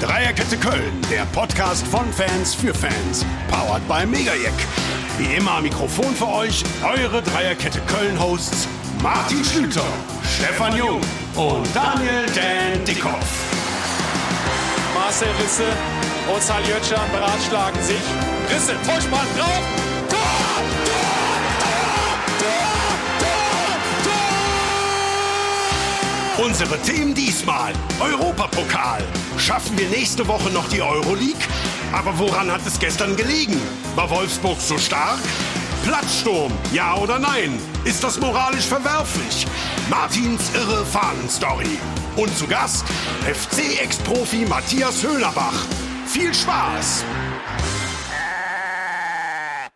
Dreierkette Köln, der Podcast von Fans für Fans. Powered by Megajack. Wie immer am Mikrofon für euch eure Dreierkette Köln-Hosts Martin Schlüter, Stefan Jung und Daniel Dan Dickhoff. Marcel Risse und Saljötschan beratschlagen sich. Risse, Vollspann drauf. Tor! Tor! Unsere Themen diesmal: Europapokal. Schaffen wir nächste Woche noch die Euroleague? Aber woran hat es gestern gelegen? War Wolfsburg so stark? Platzsturm, ja oder nein? Ist das moralisch verwerflich? Martins irre Fahnenstory. Und zu Gast FC-Ex-Profi Matthias Höhlerbach. Viel Spaß!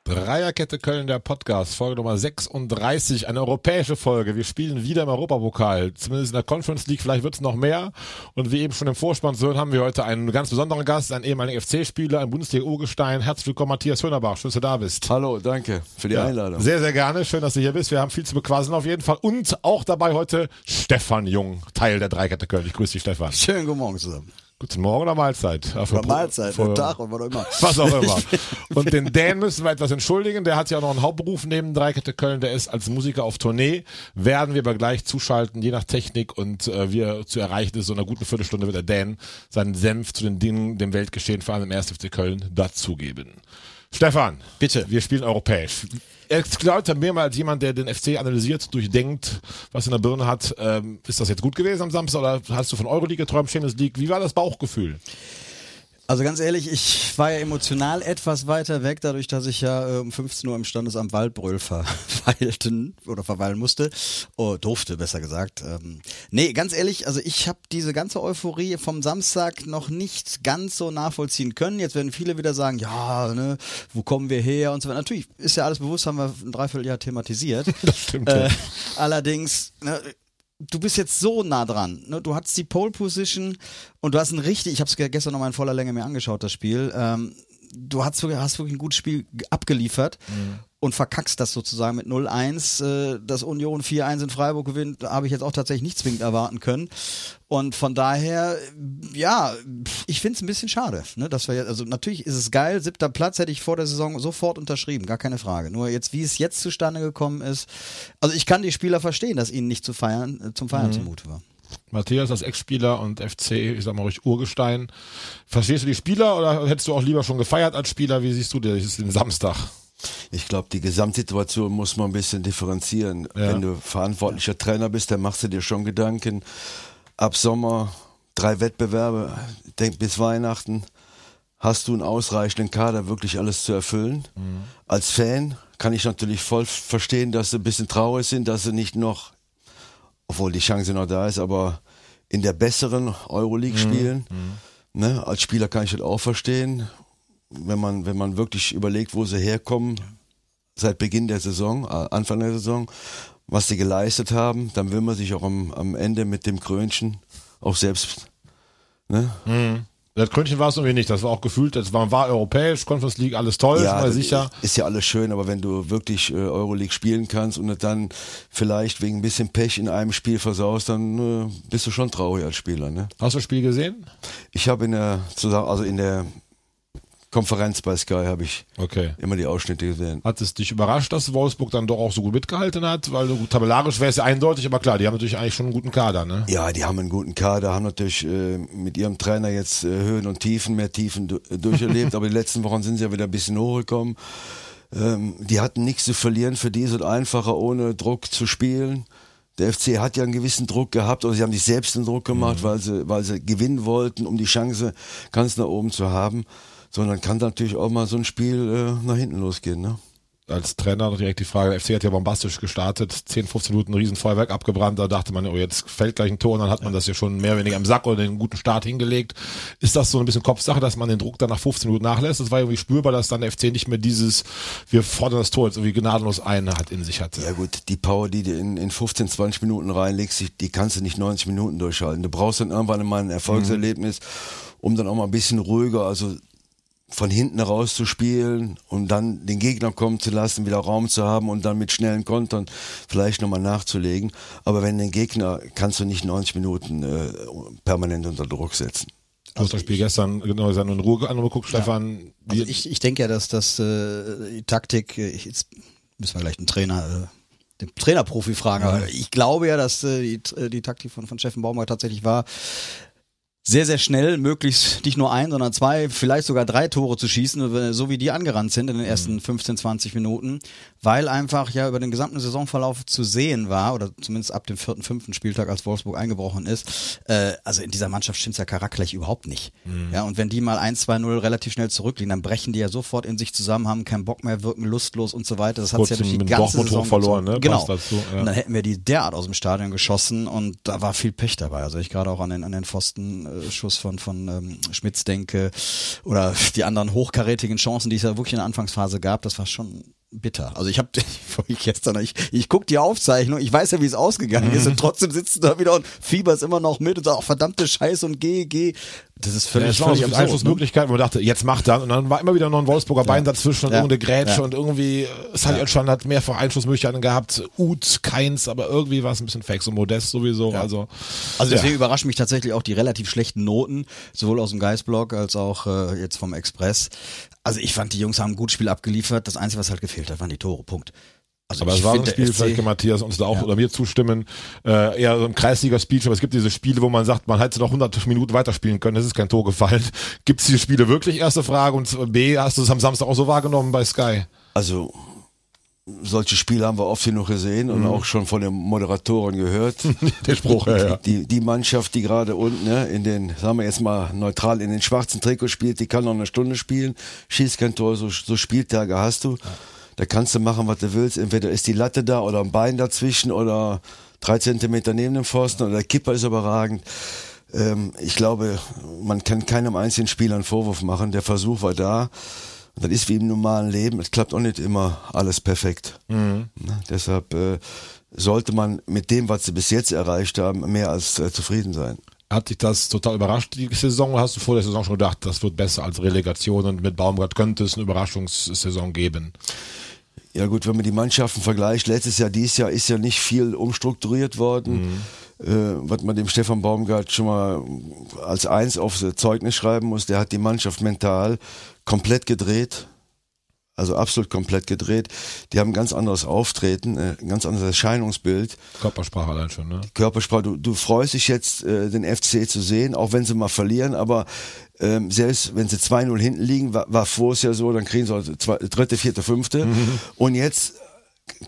Dreierkette Köln, der Podcast, Folge Nummer 36, eine europäische Folge. Wir spielen wieder im Europapokal, zumindest in der Conference League, vielleicht wird es noch mehr. Und wie eben schon im Vorspann zu hören, haben wir heute einen ganz besonderen Gast, einen ehemaligen FC-Spieler, ein Bundesliga-Urgestein. Herzlich willkommen, Matthias Höhnerbach. Schön, dass du da bist. Hallo, danke für die Ja, Einladung. Sehr, sehr gerne. Schön, dass du hier bist. Wir haben viel zu bequasseln auf jeden Fall. Und auch dabei heute Stefan Jung, Teil der Dreierkette Köln. Ich grüße dich, Stefan. Schönen guten Morgen zusammen. Guten Morgen oder Mahlzeit? Oder Mahlzeit, für Tag und was auch immer. Was auch immer. Und den Dan müssen wir etwas entschuldigen. Der hat ja auch noch einen Hauptberuf neben Dreikette Köln. Der ist als Musiker auf Tournee. Werden wir aber gleich zuschalten, je nach Technik und äh, wie er zu erreichen ist. So in einer guten Viertelstunde wird der Dan seinen Senf zu den Dingen, dem Weltgeschehen, vor allem im 1. FC Köln, dazugeben. Stefan. Bitte. Wir spielen europäisch. Er glaubt mir mal als jemand, der den FC analysiert, durchdenkt, was in der Birne hat. Ähm, ist das jetzt gut gewesen am Samstag oder hast du von Euroleague geträumt, Champions League? Wie war das Bauchgefühl? Also ganz ehrlich, ich war ja emotional etwas weiter weg, dadurch, dass ich ja äh, um 15 Uhr im Standesamt Waldbröl verweilten oder verweilen musste. Oh, durfte, besser gesagt. Ähm, nee, ganz ehrlich, also ich habe diese ganze Euphorie vom Samstag noch nicht ganz so nachvollziehen können. Jetzt werden viele wieder sagen, ja, ne, wo kommen wir her und so weiter. Natürlich ist ja alles bewusst, haben wir ein Dreivierteljahr thematisiert. Das stimmt. Äh, ja. allerdings, ne, du bist jetzt so nah dran. Ne? Du hattest die Pole Position und du hast ein richtig, ich habe es gestern noch mal in voller Länge mir angeschaut, das Spiel. Ähm, du hast, wirklich- hast wirklich ein gutes Spiel abgeliefert und verkackst das sozusagen mit 0-1. Äh, dass Union 4-1 in Freiburg gewinnt, habe ich jetzt auch tatsächlich nicht zwingend erwarten können. Und von daher, ja, ich finde es ein bisschen schade. Ne? Dass wir jetzt, also natürlich ist es geil, siebter Platz hätte ich vor der Saison sofort unterschrieben, gar keine Frage. Nur jetzt, wie es jetzt zustande gekommen ist, also ich kann die Spieler verstehen, dass ihnen nicht zu feiern, äh, zum Feiern zumute war. Matthias als Ex-Spieler und FC, ich sag mal ruhig Urgestein. Verstehst du die Spieler oder hättest du auch lieber schon gefeiert als Spieler? Wie siehst du das den Samstag? Ich glaube, die Gesamtsituation muss man ein bisschen differenzieren. Wenn du verantwortlicher Trainer bist, dann machst du dir schon Gedanken. Ab Sommer drei Wettbewerbe, denk bis Weihnachten, hast du einen ausreichenden Kader, wirklich alles zu erfüllen. Als Fan kann ich natürlich voll verstehen, dass sie ein bisschen traurig sind, dass sie nicht noch, obwohl die Chance noch da ist, aber in der besseren Euroleague spielen. Ne? Als Spieler kann ich das auch verstehen wenn man, wenn man wirklich überlegt, wo sie herkommen, seit Beginn der Saison, äh, Anfang der Saison, was sie geleistet haben, dann will man sich auch am, am Ende mit dem Krönchen auch selbst, ne? Das Krönchen war es irgendwie nicht. Das war auch gefühlt, das war, war europäisch, Conference League, alles toll, ist mal sicher. Ist ja alles schön, aber wenn du wirklich äh, Euroleague spielen kannst und dann vielleicht wegen ein bisschen Pech in einem Spiel versaust, dann äh, bist du schon traurig als Spieler, ne? Hast du das Spiel gesehen? Ich habe in der, also in der Konferenz bei Sky habe ich Okay. immer die Ausschnitte gesehen. Hat es dich überrascht, dass Wolfsburg dann doch auch so gut mitgehalten hat? Weil tabellarisch wäre es ja eindeutig, aber klar, die haben natürlich eigentlich schon einen guten Kader, ne? Ja, die haben einen guten Kader, haben natürlich äh, mit ihrem Trainer jetzt äh, Höhen und Tiefen, mehr Tiefen äh, durcherlebt, aber die letzten Wochen sind sie ja wieder ein bisschen hochgekommen. Ähm, die hatten nichts zu verlieren, für die ist es einfacher, ohne Druck zu spielen. Der FC hat ja einen gewissen Druck gehabt, oder sie haben sich selbst einen Druck gemacht, weil, sie, weil sie gewinnen wollten, um die Chance ganz nach oben zu haben. Sondern kann natürlich auch mal so ein Spiel äh, nach hinten losgehen. Ne? Als Trainer noch direkt die Frage, der FC hat ja bombastisch gestartet, 10, 15 Minuten Riesenfeuerwerk abgebrannt, da dachte man, oh, jetzt fällt gleich ein Tor und dann hat man das ja schon mehr oder weniger im Sack oder den guten Start hingelegt. Ist das so ein bisschen Kopfsache, dass man den Druck dann nach 15 Minuten nachlässt? Das war irgendwie spürbar, dass dann der FC nicht mehr dieses, wir fordern das Tor jetzt irgendwie gnadenlos ein hat in sich hatte. Ja gut, die Power, die du in, in 15, 20 Minuten reinlegst, die, die kannst du nicht 90 Minuten durchhalten. Du brauchst dann irgendwann mal ein Erfolgserlebnis, um dann auch mal ein bisschen ruhiger, also von hinten raus zu spielen und dann den Gegner kommen zu lassen, wieder Raum zu haben und dann mit schnellen Kontern vielleicht nochmal nachzulegen. Aber wenn den Gegner kannst du nicht 90 Minuten äh, permanent unter Druck setzen. Du hast das Spiel gestern genau in Ruhe angeguckt, Stefan. Also ich, ich denke ja, dass das äh, die Taktik, äh, jetzt müssen wir gleich den Trainer, äh, den Trainerprofi fragen, aber ich glaube ja, dass äh, die, äh, die Taktik von, von Steffen Baumgart tatsächlich war, sehr, sehr schnell, möglichst nicht nur ein, sondern zwei, vielleicht sogar drei Tore zu schießen, so wie die angerannt sind in den ersten 15, 20 Minuten, weil einfach ja über den gesamten Saisonverlauf zu sehen war, oder zumindest ab dem vierten, fünften Spieltag, als Wolfsburg eingebrochen ist, äh, also in dieser Mannschaft stimmt's ja charakterlich überhaupt nicht. Mhm. Ja, und wenn die mal 1, 2, 0 relativ schnell zurückliegen, dann brechen die ja sofort in sich zusammen, haben keinen Bock mehr, wirken lustlos und so weiter. Das hat's ja durch die ganze Saison verloren, ne? Genau. Dazu, ja. Und dann hätten wir die derart aus dem Stadion geschossen und da war viel Pech dabei. Also ich gerade auch an den, an den Pfostenschuss von, von von ähm, Schmitz denke oder die anderen hochkarätigen Chancen, die es ja wirklich in der Anfangsphase gab, das war schon bitter. Also ich habe ich gestern, ich, ich gucke die Aufzeichnung, ich weiß ja, wie es ausgegangen mhm. ist und trotzdem sitzt du da wieder und fieberst immer noch mit und sagst, oh, verdammte Scheiße und geh, geh. Das ist völlig, ja, völlig so Einflussmöglichkeiten, wo man dachte, jetzt macht er und dann war immer wieder noch ein Wolfsburger Bein dazwischen und ja. irgendeine Grätsche ja. und irgendwie, äh, Sally ja. hat mehrfach Einflussmöglichkeiten gehabt, Ut, keins, aber irgendwie war es ein bisschen fake, so modest sowieso, also. Also deswegen überraschen mich tatsächlich auch die relativ schlechten Noten, sowohl aus dem Geistblock als auch äh, jetzt vom Express. Also ich fand, die Jungs haben ein gutes Spiel abgeliefert, das Einzige, was halt gefehlt hat, waren die Tore, Punkt. Also aber es war ein Spiel, vielleicht kann Matthias uns da auch ja. oder mir zustimmen, äh, eher so ein Kreisliga-Speech, aber es gibt diese Spiele, wo man sagt, man hätte noch 100 Minuten weiterspielen können, es ist kein Tor gefallen. Gibt es diese Spiele wirklich? Erste Frage. Und B, hast du es am Samstag auch so wahrgenommen bei Sky? Also, solche Spiele haben wir oft genug gesehen und mhm. auch schon von den Moderatoren gehört. Der Spruch, ja, ja. Die, die Mannschaft, die gerade unten ne, in den, sagen wir jetzt mal neutral, in den schwarzen Trikot spielt, die kann noch eine Stunde spielen, schießt kein Tor, so, so Spieltage hast du. Ja da kannst du machen, was du willst. Entweder ist die Latte da oder ein Bein dazwischen oder drei Zentimeter neben dem Pfosten oder der Kipper ist überragend. Ähm, ich glaube, man kann keinem einzelnen Spieler einen Vorwurf machen. Der Versuch war da. das ist wie im normalen Leben. Es klappt auch nicht immer alles perfekt. Mhm. Ne? Deshalb äh, sollte man mit dem, was sie bis jetzt erreicht haben, mehr als äh, zufrieden sein. Hat dich das total überrascht, die Saison? Hast du vor der Saison schon gedacht, das wird besser als Relegation und mit Baumgart könnte es eine Überraschungssaison geben? Ja gut, wenn man die Mannschaften vergleicht, letztes Jahr, dieses Jahr ist ja nicht viel umstrukturiert worden. Mhm. Äh, was man dem Stefan Baumgart schon mal als eins aufs Zeugnis schreiben muss, der hat die Mannschaft mental komplett gedreht also absolut komplett gedreht. Die haben ein ganz anderes Auftreten, äh, ein ganz anderes Erscheinungsbild. Körpersprache allein schon, ne? Körpersprache. Du, du freust dich jetzt, äh, den FC zu sehen, auch wenn sie mal verlieren, aber ähm, selbst wenn sie 2-0 hinten liegen, war, war vor es ja so, dann kriegen sie also zwei, dritte, vierte, fünfte. Mhm. Und jetzt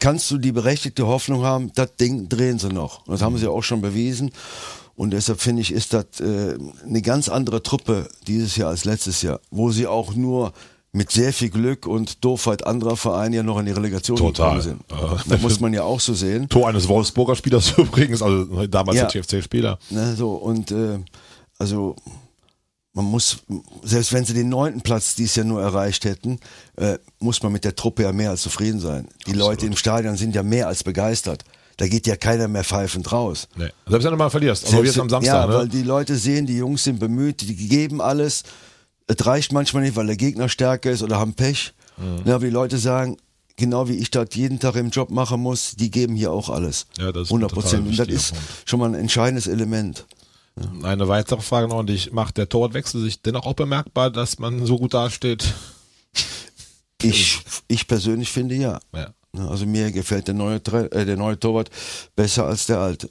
kannst du die berechtigte Hoffnung haben, das Ding drehen sie noch. Und das haben sie auch schon bewiesen. Und deshalb finde ich, ist das äh, eine ganz andere Truppe dieses Jahr als letztes Jahr, wo sie auch nur mit sehr viel Glück und Doofheit anderer Vereine ja noch in die Relegation Total. gekommen sind. Das muss man ja auch so sehen. Tor eines Wolfsburger Spielers übrigens, also damals ja. der TFC-Spieler. So, und äh, also man muss, selbst wenn sie den neunten Platz dies Jahr nur erreicht hätten, äh, muss man mit der Truppe ja mehr als zufrieden sein. Die Absolut. Leute im Stadion sind ja mehr als begeistert. Da geht ja keiner mehr pfeifend raus. Nee. Selbst wenn du mal verlierst, aber selbst, jetzt am Samstag. Ja, ne? weil die Leute sehen, die Jungs sind bemüht, die geben alles es reicht manchmal nicht, weil der Gegner stärker ist oder haben Pech. Mhm. Ja, aber die Leute sagen, genau wie ich das jeden Tag im Job machen muss, die geben hier auch alles. Ja, das ist 100 Prozent. Und das ist schon mal ein entscheidendes Element. Ja. Eine weitere Frage noch und ich macht der Torwartwechsel sich dennoch auch bemerkbar, dass man so gut dasteht? Ich, ich persönlich finde ja. ja. Also mir gefällt der neue, äh, der neue Torwart besser als der alte.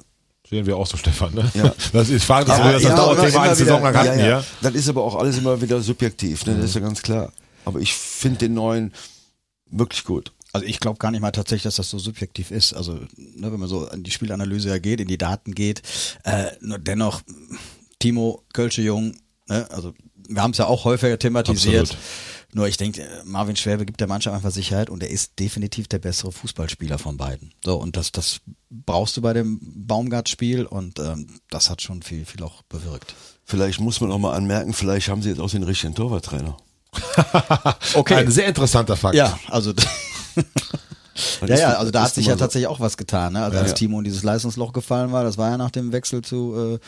Sehen wir auch so, Stefan. Ne? Ja. Das ist Frage, dass ja, wir das ja, Dauerthema eine Saison lang hatten. Ja, ja. Das ist aber auch alles immer wieder subjektiv, ne? das ist ja ganz klar. Aber ich finde den neuen wirklich gut. Also ich glaube gar nicht mal tatsächlich, dass das so subjektiv ist. Also ne, wenn man so an die Spielanalyse ja geht, in die Daten geht, äh, nur dennoch Timo Kölsche Jung, ne, also wir haben es ja auch häufiger thematisiert. Absolut nur ich denke, Marvin Schwäbe gibt der Mannschaft einfach Sicherheit und er ist definitiv der bessere Fußballspieler von beiden. So, und das, das brauchst du bei dem Baumgart-Spiel und ähm, das hat schon viel, viel auch bewirkt. Vielleicht muss man auch mal anmerken, vielleicht haben sie jetzt auch den richtigen Torwarttrainer. okay. Ein sehr interessanter Fakt. Ja, also Ja, ja, also da hat sich ja so. tatsächlich auch was getan, ne? Also als Ja. Timo in dieses Leistungsloch gefallen war, das war ja nach dem Wechsel zu äh,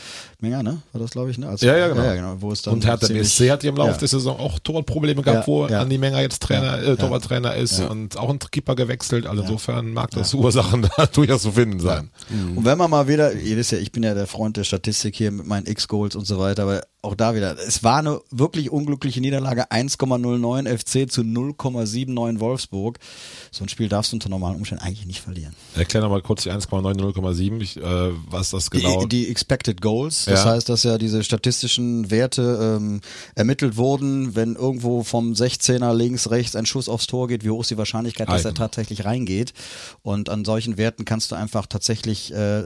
Menger, ne? War das, glaube ich, ne? Als, Ja, ja, genau. Ja, genau wo es dann Und Hertha BSC hat ja im Laufe ja. der Saison auch Torwartprobleme gehabt, Ja, wo ja. Andi Menger jetzt Trainer, Ja, äh, Torwarttrainer ist Ja. und auch ein Keeper gewechselt. Also insofern mag das Ursachen da durchaus zu finden sein. Und wenn man mal wieder, ihr wisst ja, ich bin ja der Freund der Statistik hier mit meinen X-Goals und so weiter, aber auch da wieder, es war eine wirklich unglückliche Niederlage, 1,09 FC zu 0,79 Wolfsburg. So ein Spiel darfst du unter normalen Umständen eigentlich nicht verlieren. Erklär nochmal kurz die 1,9, 0,7, ich, äh, was das genau Die, die Expected Goals, das Ja. heißt, dass ja diese statistischen Werte ähm, ermittelt wurden, wenn irgendwo vom 16er links, rechts ein Schuss aufs Tor geht, wie hoch ist die Wahrscheinlichkeit, dass Ah, er tatsächlich reingeht. Und an solchen Werten kannst du einfach tatsächlich äh,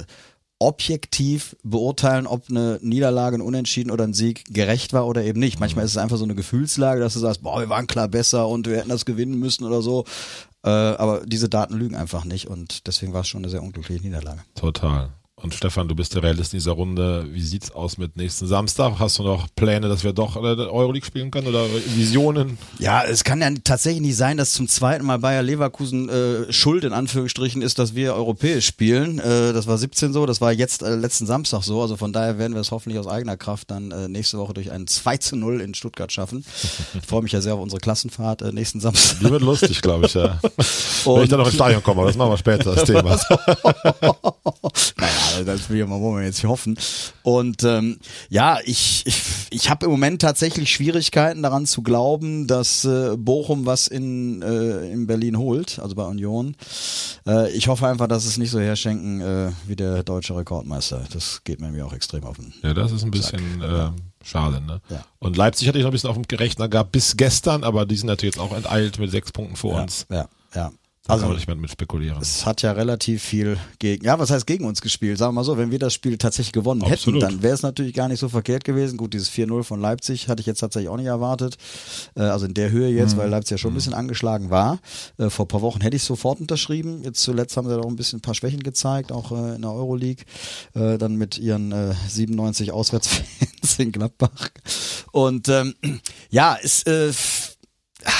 objektiv beurteilen, ob eine Niederlage, ein Unentschieden oder ein Sieg gerecht war oder eben nicht. Manchmal ist es einfach so eine Gefühlslage, dass du sagst, boah, wir waren klar besser und wir hätten das gewinnen müssen oder so. Äh, aber diese Daten lügen einfach nicht und deswegen war es schon eine sehr unglückliche Niederlage. Total. Und Stefan, du bist der Realist in dieser Runde. Wie sieht's aus mit nächsten Samstag? Hast du noch Pläne, dass wir doch äh, Euroleague spielen können oder Visionen? Ja, es kann ja tatsächlich nicht sein, dass zum zweiten Mal Bayer Leverkusen äh, schuld in Anführungsstrichen ist, dass wir europäisch spielen. Äh, das war 17 so, das war jetzt äh, letzten Samstag so. Also von daher werden wir es hoffentlich aus eigener Kraft dann äh, nächste Woche durch ein 2 zu 0 in Stuttgart schaffen. Ich freue mich ja sehr auf unsere Klassenfahrt äh, nächsten Samstag. Die wird lustig, glaube ich, ja. Wenn ich dann noch ins Stadion komme, aber das machen wir später, das Thema. naja, das will ich mal wollen wir jetzt hier hoffen. Und ähm, ja, ich, ich, ich habe im Moment tatsächlich Schwierigkeiten daran zu glauben, dass äh, Bochum was in, äh, in Berlin holt, also bei Union. Äh, ich hoffe einfach, dass es nicht so herschenken äh, wie der deutsche Rekordmeister. Das geht mir irgendwie auch extrem auf den. Ja, das ist ein bisschen äh, schade, ne? Ja. Und Leipzig hatte ich noch ein bisschen auf dem Gerechner gehabt bis gestern, aber die sind natürlich jetzt auch enteilt mit sechs Punkten vor uns. Ja, ja. Da kann Also man nicht mehr mit spekulieren. es hat ja relativ viel gegen, ja, was heißt gegen uns gespielt? Sagen wir mal so, wenn wir das Spiel tatsächlich gewonnen Absolut. hätten, dann wäre es natürlich gar nicht so verkehrt gewesen. Gut, dieses 4-0 von Leipzig hatte ich jetzt tatsächlich auch nicht erwartet. Äh, also in der Höhe jetzt, weil Leipzig ja schon ein bisschen angeschlagen war. Äh, vor ein paar Wochen hätte ich sofort unterschrieben. Jetzt zuletzt haben sie da auch ein bisschen ein paar Schwächen gezeigt, auch äh, in der Euroleague. Dann mit ihren äh, 97 Auswärtsfans in Gladbach. Und ähm, ja, es, äh, ah,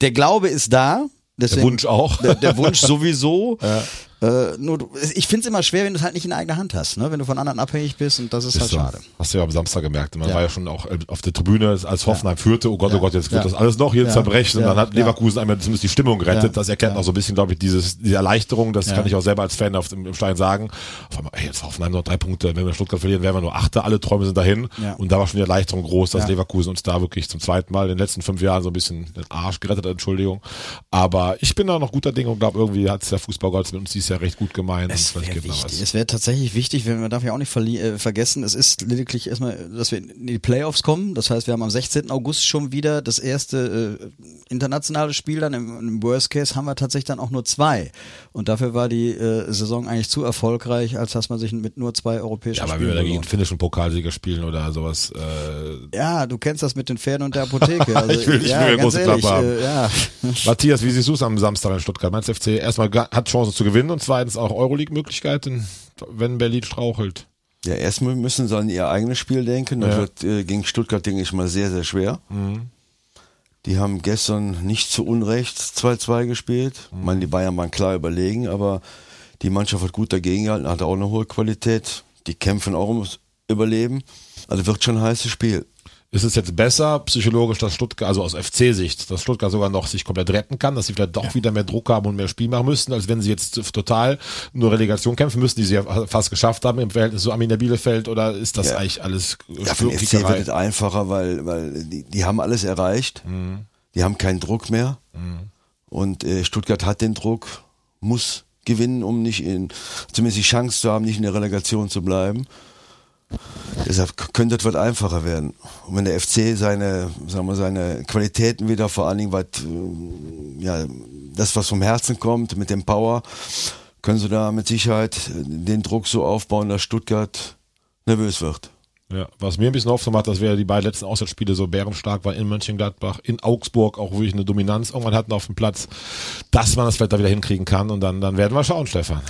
der Glaube ist da. Deswegen, Wunsch auch. Der, der Wunsch sowieso. Äh, nur ich finde es immer schwer, wenn du es halt nicht in eigener Hand hast, ne? wenn du von anderen abhängig bist und das ist, halt so. schade. Hast du ja am Samstag gemerkt. Man Ja. war ja schon auch auf der Tribüne, als Hoffenheim führte. Oh Gott, Ja. oh Gott, jetzt wird Ja. das alles noch hier Ja. zerbrechen. Und Ja. dann hat Ja. Leverkusen einmal zumindest die Stimmung gerettet. Ja. Das erkennt Ja. auch so ein bisschen, glaube ich, dieses, diese Erleichterung. Das Ja. kann ich auch selber als Fan auf dem, im Stein sagen. Auf einmal, ey, jetzt Hoffenheim noch drei Punkte. Wenn wir Stuttgart verlieren, wären wir nur Achter. Alle Träume sind dahin. Ja. Und da war schon die Erleichterung groß, dass Ja. Leverkusen uns da wirklich zum zweiten Mal in den letzten fünf Jahren so ein bisschen den Arsch gerettet hat. Entschuldigung. Aber ich bin da noch guter Dinge und glaube, irgendwie hat es der Fußballgott mit uns dieses Jahr recht gut gemeint. Es wäre wäre tatsächlich wichtig, wenn man darf ja auch nicht äh, vergessen, es ist lediglich erstmal, dass wir in die Playoffs kommen. Das heißt, wir haben am 16. August schon wieder das erste äh, internationale Spiel. Dann im, im Worst Case haben wir tatsächlich dann auch nur zwei. Und dafür war die äh, Saison eigentlich zu erfolgreich, als dass man sich mit nur zwei europäischen Ja, aber Spielen wir dagegen finnischen Pokalsieger spielen oder sowas, äh, Ja, du kennst das mit den Pferden und der Apotheke. Also, Ich will nicht ja, mehr große ehrlich, Klappe haben. äh, ja. Matthias, wie siehst du es am Samstag in Stuttgart? Meinst FC erstmal hat Chancen zu gewinnen und zweitens auch Euroleague-Möglichkeiten, wenn Berlin strauchelt? Ja, erstmal müssen sie an ihr eigenes Spiel denken. Das Ja. wird äh, gegen Stuttgart, denke ich mal, sehr, sehr schwer. Die haben gestern nicht zu Unrecht 2-2 gespielt. Ich meine, die Bayern waren klar überlegen, aber die Mannschaft hat gut dagegen gehalten, hat auch eine hohe Qualität. Die kämpfen auch ums Überleben. Also wird schon ein heißes Spiel. Ist es jetzt besser psychologisch, dass Stuttgart, also aus FC-Sicht, dass Stuttgart sogar noch sich komplett retten kann, dass sie vielleicht doch wieder mehr Druck haben und mehr Spiel machen müssen, als wenn sie jetzt total nur Relegation kämpfen müssen, die sie ja fast geschafft haben im Verhältnis zu Arminia Bielefeld, oder ist das Ja. eigentlich alles Ja, für den FC wird es einfacher, weil, weil die, die haben alles erreicht. Die haben keinen Druck mehr. Und äh, Stuttgart hat den Druck, muss gewinnen, um nicht in, zumindest die Chance zu haben, nicht in der Relegation zu bleiben. Deshalb könnte es was einfacher werden. Und wenn der FC seine, sagen wir, seine Qualitäten wieder, vor allen Dingen, was, äh, ja, das, was vom Herzen kommt, mit dem Power, können sie da mit Sicherheit den Druck so aufbauen, dass Stuttgart nervös wird. Ja, was mir ein bisschen Hoffnung macht, dass wir die beiden letzten Auswärtsspiele so bärenstark waren in Mönchengladbach, in Augsburg auch wirklich eine Dominanz irgendwann hatten auf dem Platz, dass man das vielleicht da wieder hinkriegen kann und dann, dann werden wir schauen, Stefan.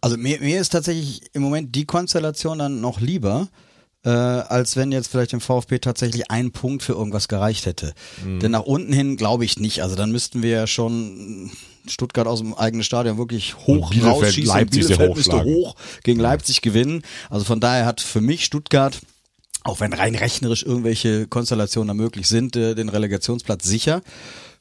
Also mir, mir ist tatsächlich im Moment die Konstellation dann noch lieber, äh, als wenn jetzt vielleicht dem VfB tatsächlich ein Punkt für irgendwas gereicht hätte. Denn nach unten hin glaube ich nicht. Also dann müssten wir ja schon Stuttgart aus dem eigenen Stadion wirklich hoch Bielefeld, rausschießen. Leipzig Bielefeld müsste hoch gegen Leipzig gewinnen. Also von daher hat für mich Stuttgart auch wenn rein rechnerisch irgendwelche Konstellationen da möglich sind, äh, den Relegationsplatz sicher.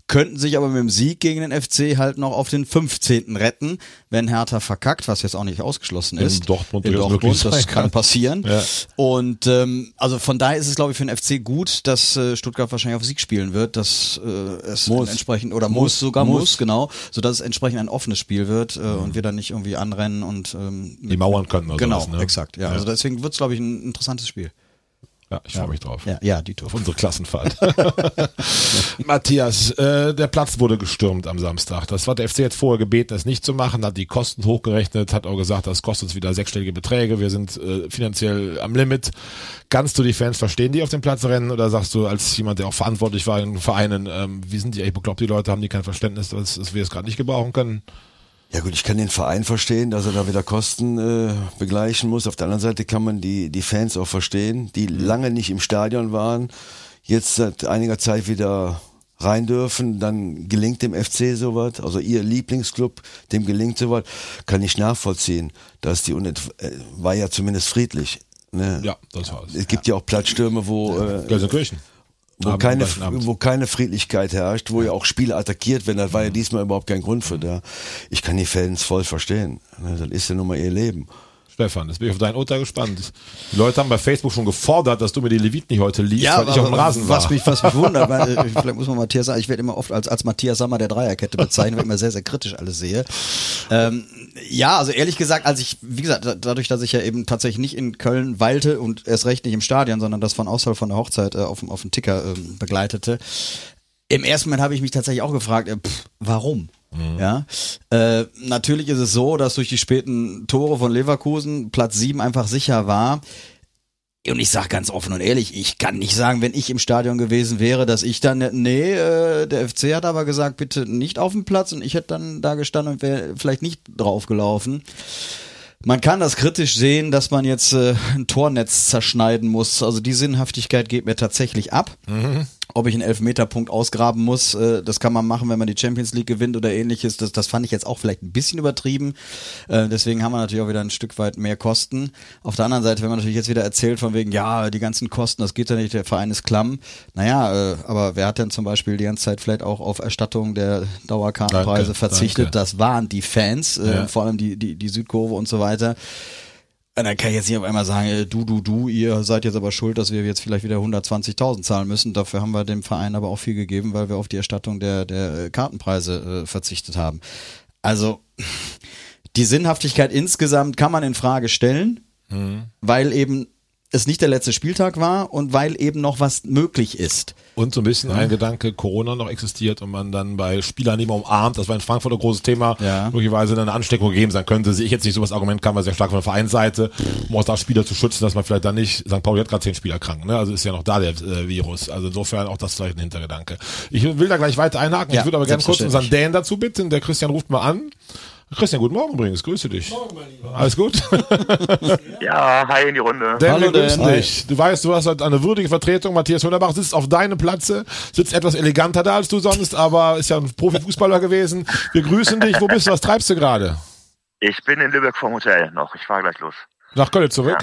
Könnten sich aber mit dem Sieg gegen den FC halt noch auf den 15. retten, wenn Hertha verkackt, was jetzt auch nicht ausgeschlossen In ist. Dortmund in Dortmund, möglich das sein kann passieren. Ja. Und ähm, also von daher ist es, glaube ich, für den FC gut, dass äh, Stuttgart wahrscheinlich auf Sieg spielen wird, dass äh, es Muss. entsprechend oder muss, sogar muss. Muss. genau, so dass es entsprechend ein offenes Spiel wird äh, und wir dann nicht irgendwie anrennen und ähm, Die Mauern könnten oder genau, sowas, ne? exakt. Ja, Ja. also deswegen wird es, glaube ich, ein interessantes Spiel. Ja, ich freue mich drauf. Ja, ja, die Tour. Auf unsere Klassenfahrt. Matthias, äh, der Platz wurde gestürmt am Samstag. Das war der FC jetzt vorher gebeten, es nicht zu machen, hat die Kosten hochgerechnet, hat auch gesagt, das kostet uns wieder sechsstellige Beträge, wir sind äh, finanziell am Limit. Kannst du die Fans verstehen, die auf den Platz rennen, oder sagst du als jemand, der auch verantwortlich war in Vereinen, ähm, wie sind die eigentlich bekloppt, die Leute, haben die kein Verständnis, dass, dass wir es gerade nicht gebrauchen können? Ja gut, ich kann den Verein verstehen, dass er da wieder Kosten äh, begleichen muss. Auf der anderen Seite kann man die, die Fans auch verstehen, die lange nicht im Stadion waren, jetzt seit einiger Zeit wieder rein dürfen, dann gelingt dem FC sowas, also ihr Lieblingsclub, dem gelingt sowas, kann ich nachvollziehen, dass die Unent äh, war ja zumindest friedlich. Ne? Ja, das war's. Es gibt ja, auch Platzstürme, wo äh, Gelsenkirchen. Wo Abend, keine, wo keine Friedlichkeit herrscht, wo ja auch Spiele attackiert werden, da war ja diesmal überhaupt kein Grund für da. Ich kann die Fans voll verstehen. Ne, Das ist ja nun mal ihr Leben. Stefan, jetzt bin ich auf dein Urteil gespannt. Die Leute haben bei Facebook schon gefordert, dass du mir die Leviten nicht heute liest, weil ich auf dem Rasen war. was mich, was mich wundert, weil, äh, vielleicht muss man Matthias sagen, ich werde immer oft als, als Matthias Sammer der Dreierkette bezeichnet, weil ich immer sehr, sehr kritisch alles sehe. Ähm, ja, also ehrlich gesagt, als ich, wie gesagt, da- dadurch, dass ich ja eben tatsächlich nicht in Köln weilte und erst recht nicht im Stadion, sondern das von außerhalb von der Hochzeit äh, auf, dem- auf dem Ticker ähm, begleitete, im ersten Moment habe ich mich tatsächlich auch gefragt, äh, pff, warum? Ja, äh, natürlich ist es so, dass durch die späten Tore von Leverkusen Platz 7 einfach sicher war. Und ich sage ganz offen und ehrlich, ich kann nicht sagen, wenn ich im Stadion gewesen wäre, dass ich dann, nee, äh, der FC hat aber gesagt, bitte nicht auf dem Platz und ich hätte dann da gestanden und wäre vielleicht nicht draufgelaufen. Man kann das kritisch sehen, dass man jetzt äh, ein Tornetz zerschneiden muss. Also die Sinnhaftigkeit geht mir tatsächlich ab. Ob ich einen Elfmeterpunkt ausgraben muss, äh, das kann man machen, wenn man die Champions League gewinnt oder ähnliches. Das, das fand ich jetzt auch vielleicht ein bisschen übertrieben. Äh, deswegen haben wir natürlich auch wieder ein Stück weit mehr Kosten. Auf der anderen Seite, wenn man natürlich jetzt wieder erzählt von wegen, ja, die ganzen Kosten, das geht ja nicht, der Verein ist klamm. Naja, äh, aber wer hat denn zum Beispiel die ganze Zeit vielleicht auch auf Erstattung der Dauerkartenpreise Danke, verzichtet? danke. Das waren die Fans, äh, Ja. vor allem die, die, die Südkurve und so weiter. Und dann kann ich jetzt nicht auf einmal sagen, äh, du, du, du, ihr seid jetzt aber schuld, dass wir jetzt vielleicht wieder 120.000 zahlen müssen. Dafür haben wir dem Verein aber auch viel gegeben, weil wir auf die Erstattung der, der äh, Kartenpreise äh, verzichtet haben. Also die Sinnhaftigkeit insgesamt kann man in Frage stellen, weil eben es nicht der letzte Spieltag war und weil eben noch was möglich ist. Und so ein bisschen ein Gedanke, Corona noch existiert und man dann bei Spielern nicht mehr umarmt. Das war in Frankfurt ein großes Thema. Ja. Möglicherweise eine Ansteckung gegeben sein könnte. Sehe ich jetzt nicht so das Argument, kam ja sehr stark von der Vereinsseite, um auch da Spieler zu schützen, dass man vielleicht dann nicht, St. Pauli hat gerade zehn Spieler krank, ne? Also ist ja noch da der äh, Virus. Also insofern auch das vielleicht ein Hintergedanke. Ich will da gleich weiter einhaken. Ja, ich würde aber gerne kurz unseren. Dan dazu bitten. Der Christian ruft mal an. Christian, guten Morgen übrigens. Grüße dich. Morgen, mein Lieber. Alles gut? Ja, hi in die Runde. Dan, Hallo, wir grüßen Dan. dich. Du weißt, du hast heute eine würdige Vertretung. Matthias Hunderbach sitzt auf deinem Platze, sitzt etwas eleganter da als du sonst, aber ist ja ein Profifußballer gewesen. Wir grüßen dich. Wo bist du? Was treibst du gerade? Ich bin in Lübeck vom Hotel noch. Ich fahre gleich los. Nach Köln zurück?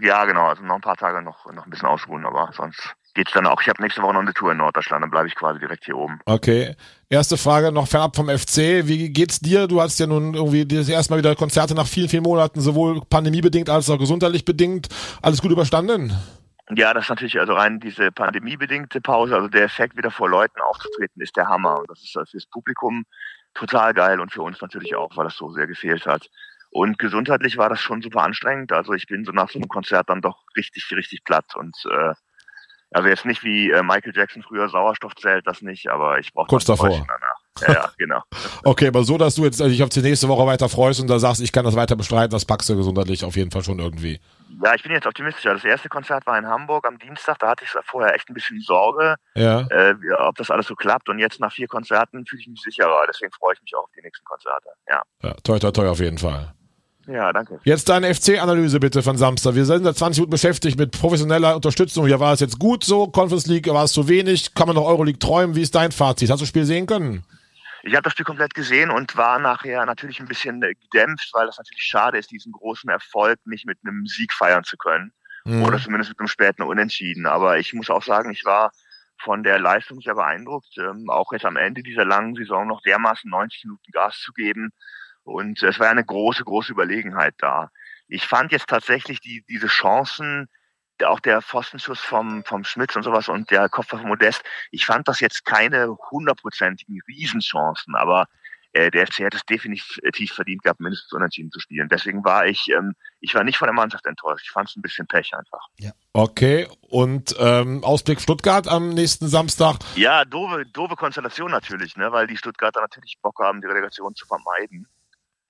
Ja, genau. Also noch ein paar Tage noch, noch ein bisschen ausruhen, aber sonst geht's dann auch. Ich habe nächste Woche noch eine Tour in Norddeutschland, dann bleibe ich quasi direkt hier oben. Okay. Erste Frage noch fernab vom FC. Wie geht's dir? Du hast ja nun irgendwie das erste Mal wieder Konzerte nach vielen, vielen Monaten, sowohl pandemiebedingt als auch gesundheitlich bedingt. Alles gut überstanden? Ja, das ist natürlich also rein diese pandemiebedingte Pause, also der Effekt, wieder vor Leuten aufzutreten, ist der Hammer. Und das ist fürs Publikum total geil und für uns natürlich auch, weil das so sehr gefehlt hat. Und gesundheitlich war das schon super anstrengend. Also ich bin so nach so einem Konzert dann doch richtig, richtig platt und äh, also jetzt nicht wie äh, Michael Jackson früher Sauerstoffzelt, das nicht, aber ich brauche Kurz davor. danach. Ja, ja, genau. Okay, aber so, dass du jetzt also dich auf die nächste Woche weiter freust und da sagst, ich kann das weiter bestreiten, das packst du gesundheitlich auf jeden Fall schon irgendwie. Ja, ich bin jetzt optimistischer. Das erste Konzert war in Hamburg am Dienstag. Da hatte ich vorher echt ein bisschen Sorge, Ja. äh, ob das alles so klappt. Und jetzt nach vier Konzerten fühle ich mich sicherer. Deswegen freue ich mich auch auf die nächsten Konzerte. Ja, ja toi, toi, toi auf jeden Fall. Ja, danke. Jetzt deine FC-Analyse bitte von Samstag. Wir sind seit 20 Minuten beschäftigt mit professioneller Unterstützung. Ja, war es jetzt gut so? Conference League war es zu wenig? Kann man noch Euroleague träumen? Wie ist dein Fazit? Hast du das Spiel sehen können? Ich habe das Spiel komplett gesehen und war nachher natürlich ein bisschen äh, gedämpft, weil das natürlich schade ist, diesen großen Erfolg nicht mit einem Sieg feiern zu können. Mhm. Oder zumindest mit einem späten Unentschieden. Aber ich muss auch sagen, ich war von der Leistung sehr beeindruckt, ähm, auch jetzt am Ende dieser langen Saison noch dermaßen 90 Minuten Gas zu geben. Und es war eine große, große Überlegenheit da. Ich fand jetzt tatsächlich die, diese Chancen, auch der Pfostenschuss vom, vom Schmitz und sowas und der Kopf von Modest, ich fand das jetzt keine hundertprozentigen Riesenchancen, aber äh, der FC hat es definitiv verdient gehabt, mindestens unentschieden zu spielen. Deswegen war ich, ähm, ich war nicht von der Mannschaft enttäuscht. Ich fand es ein bisschen Pech einfach. Ja. Okay, und ähm, Ausblick Stuttgart am nächsten Samstag? Ja, doofe, doofe Konstellation natürlich, ne, weil die Stuttgarter natürlich Bock haben, die Relegation zu vermeiden.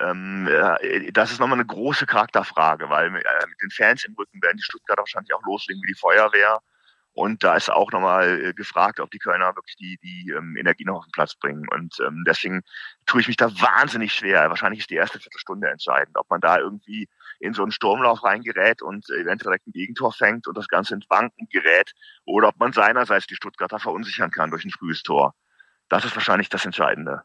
Ähm, äh, das ist nochmal eine große Charakterfrage, weil äh, mit den Fans im Rücken werden die Stuttgarter wahrscheinlich auch loslegen wie die Feuerwehr. Und da ist auch nochmal äh, gefragt, ob die Kölner wirklich die, die ähm, Energie noch auf den Platz bringen. Und ähm, deswegen tue ich mich da wahnsinnig schwer. Wahrscheinlich ist die erste Viertelstunde entscheidend, ob man da irgendwie in so einen Sturmlauf reingerät und eventuell direkt ein Gegentor fängt und das Ganze ins Banken gerät oder ob man seinerseits die Stuttgarter verunsichern kann durch ein frühes Tor. Das ist wahrscheinlich das Entscheidende.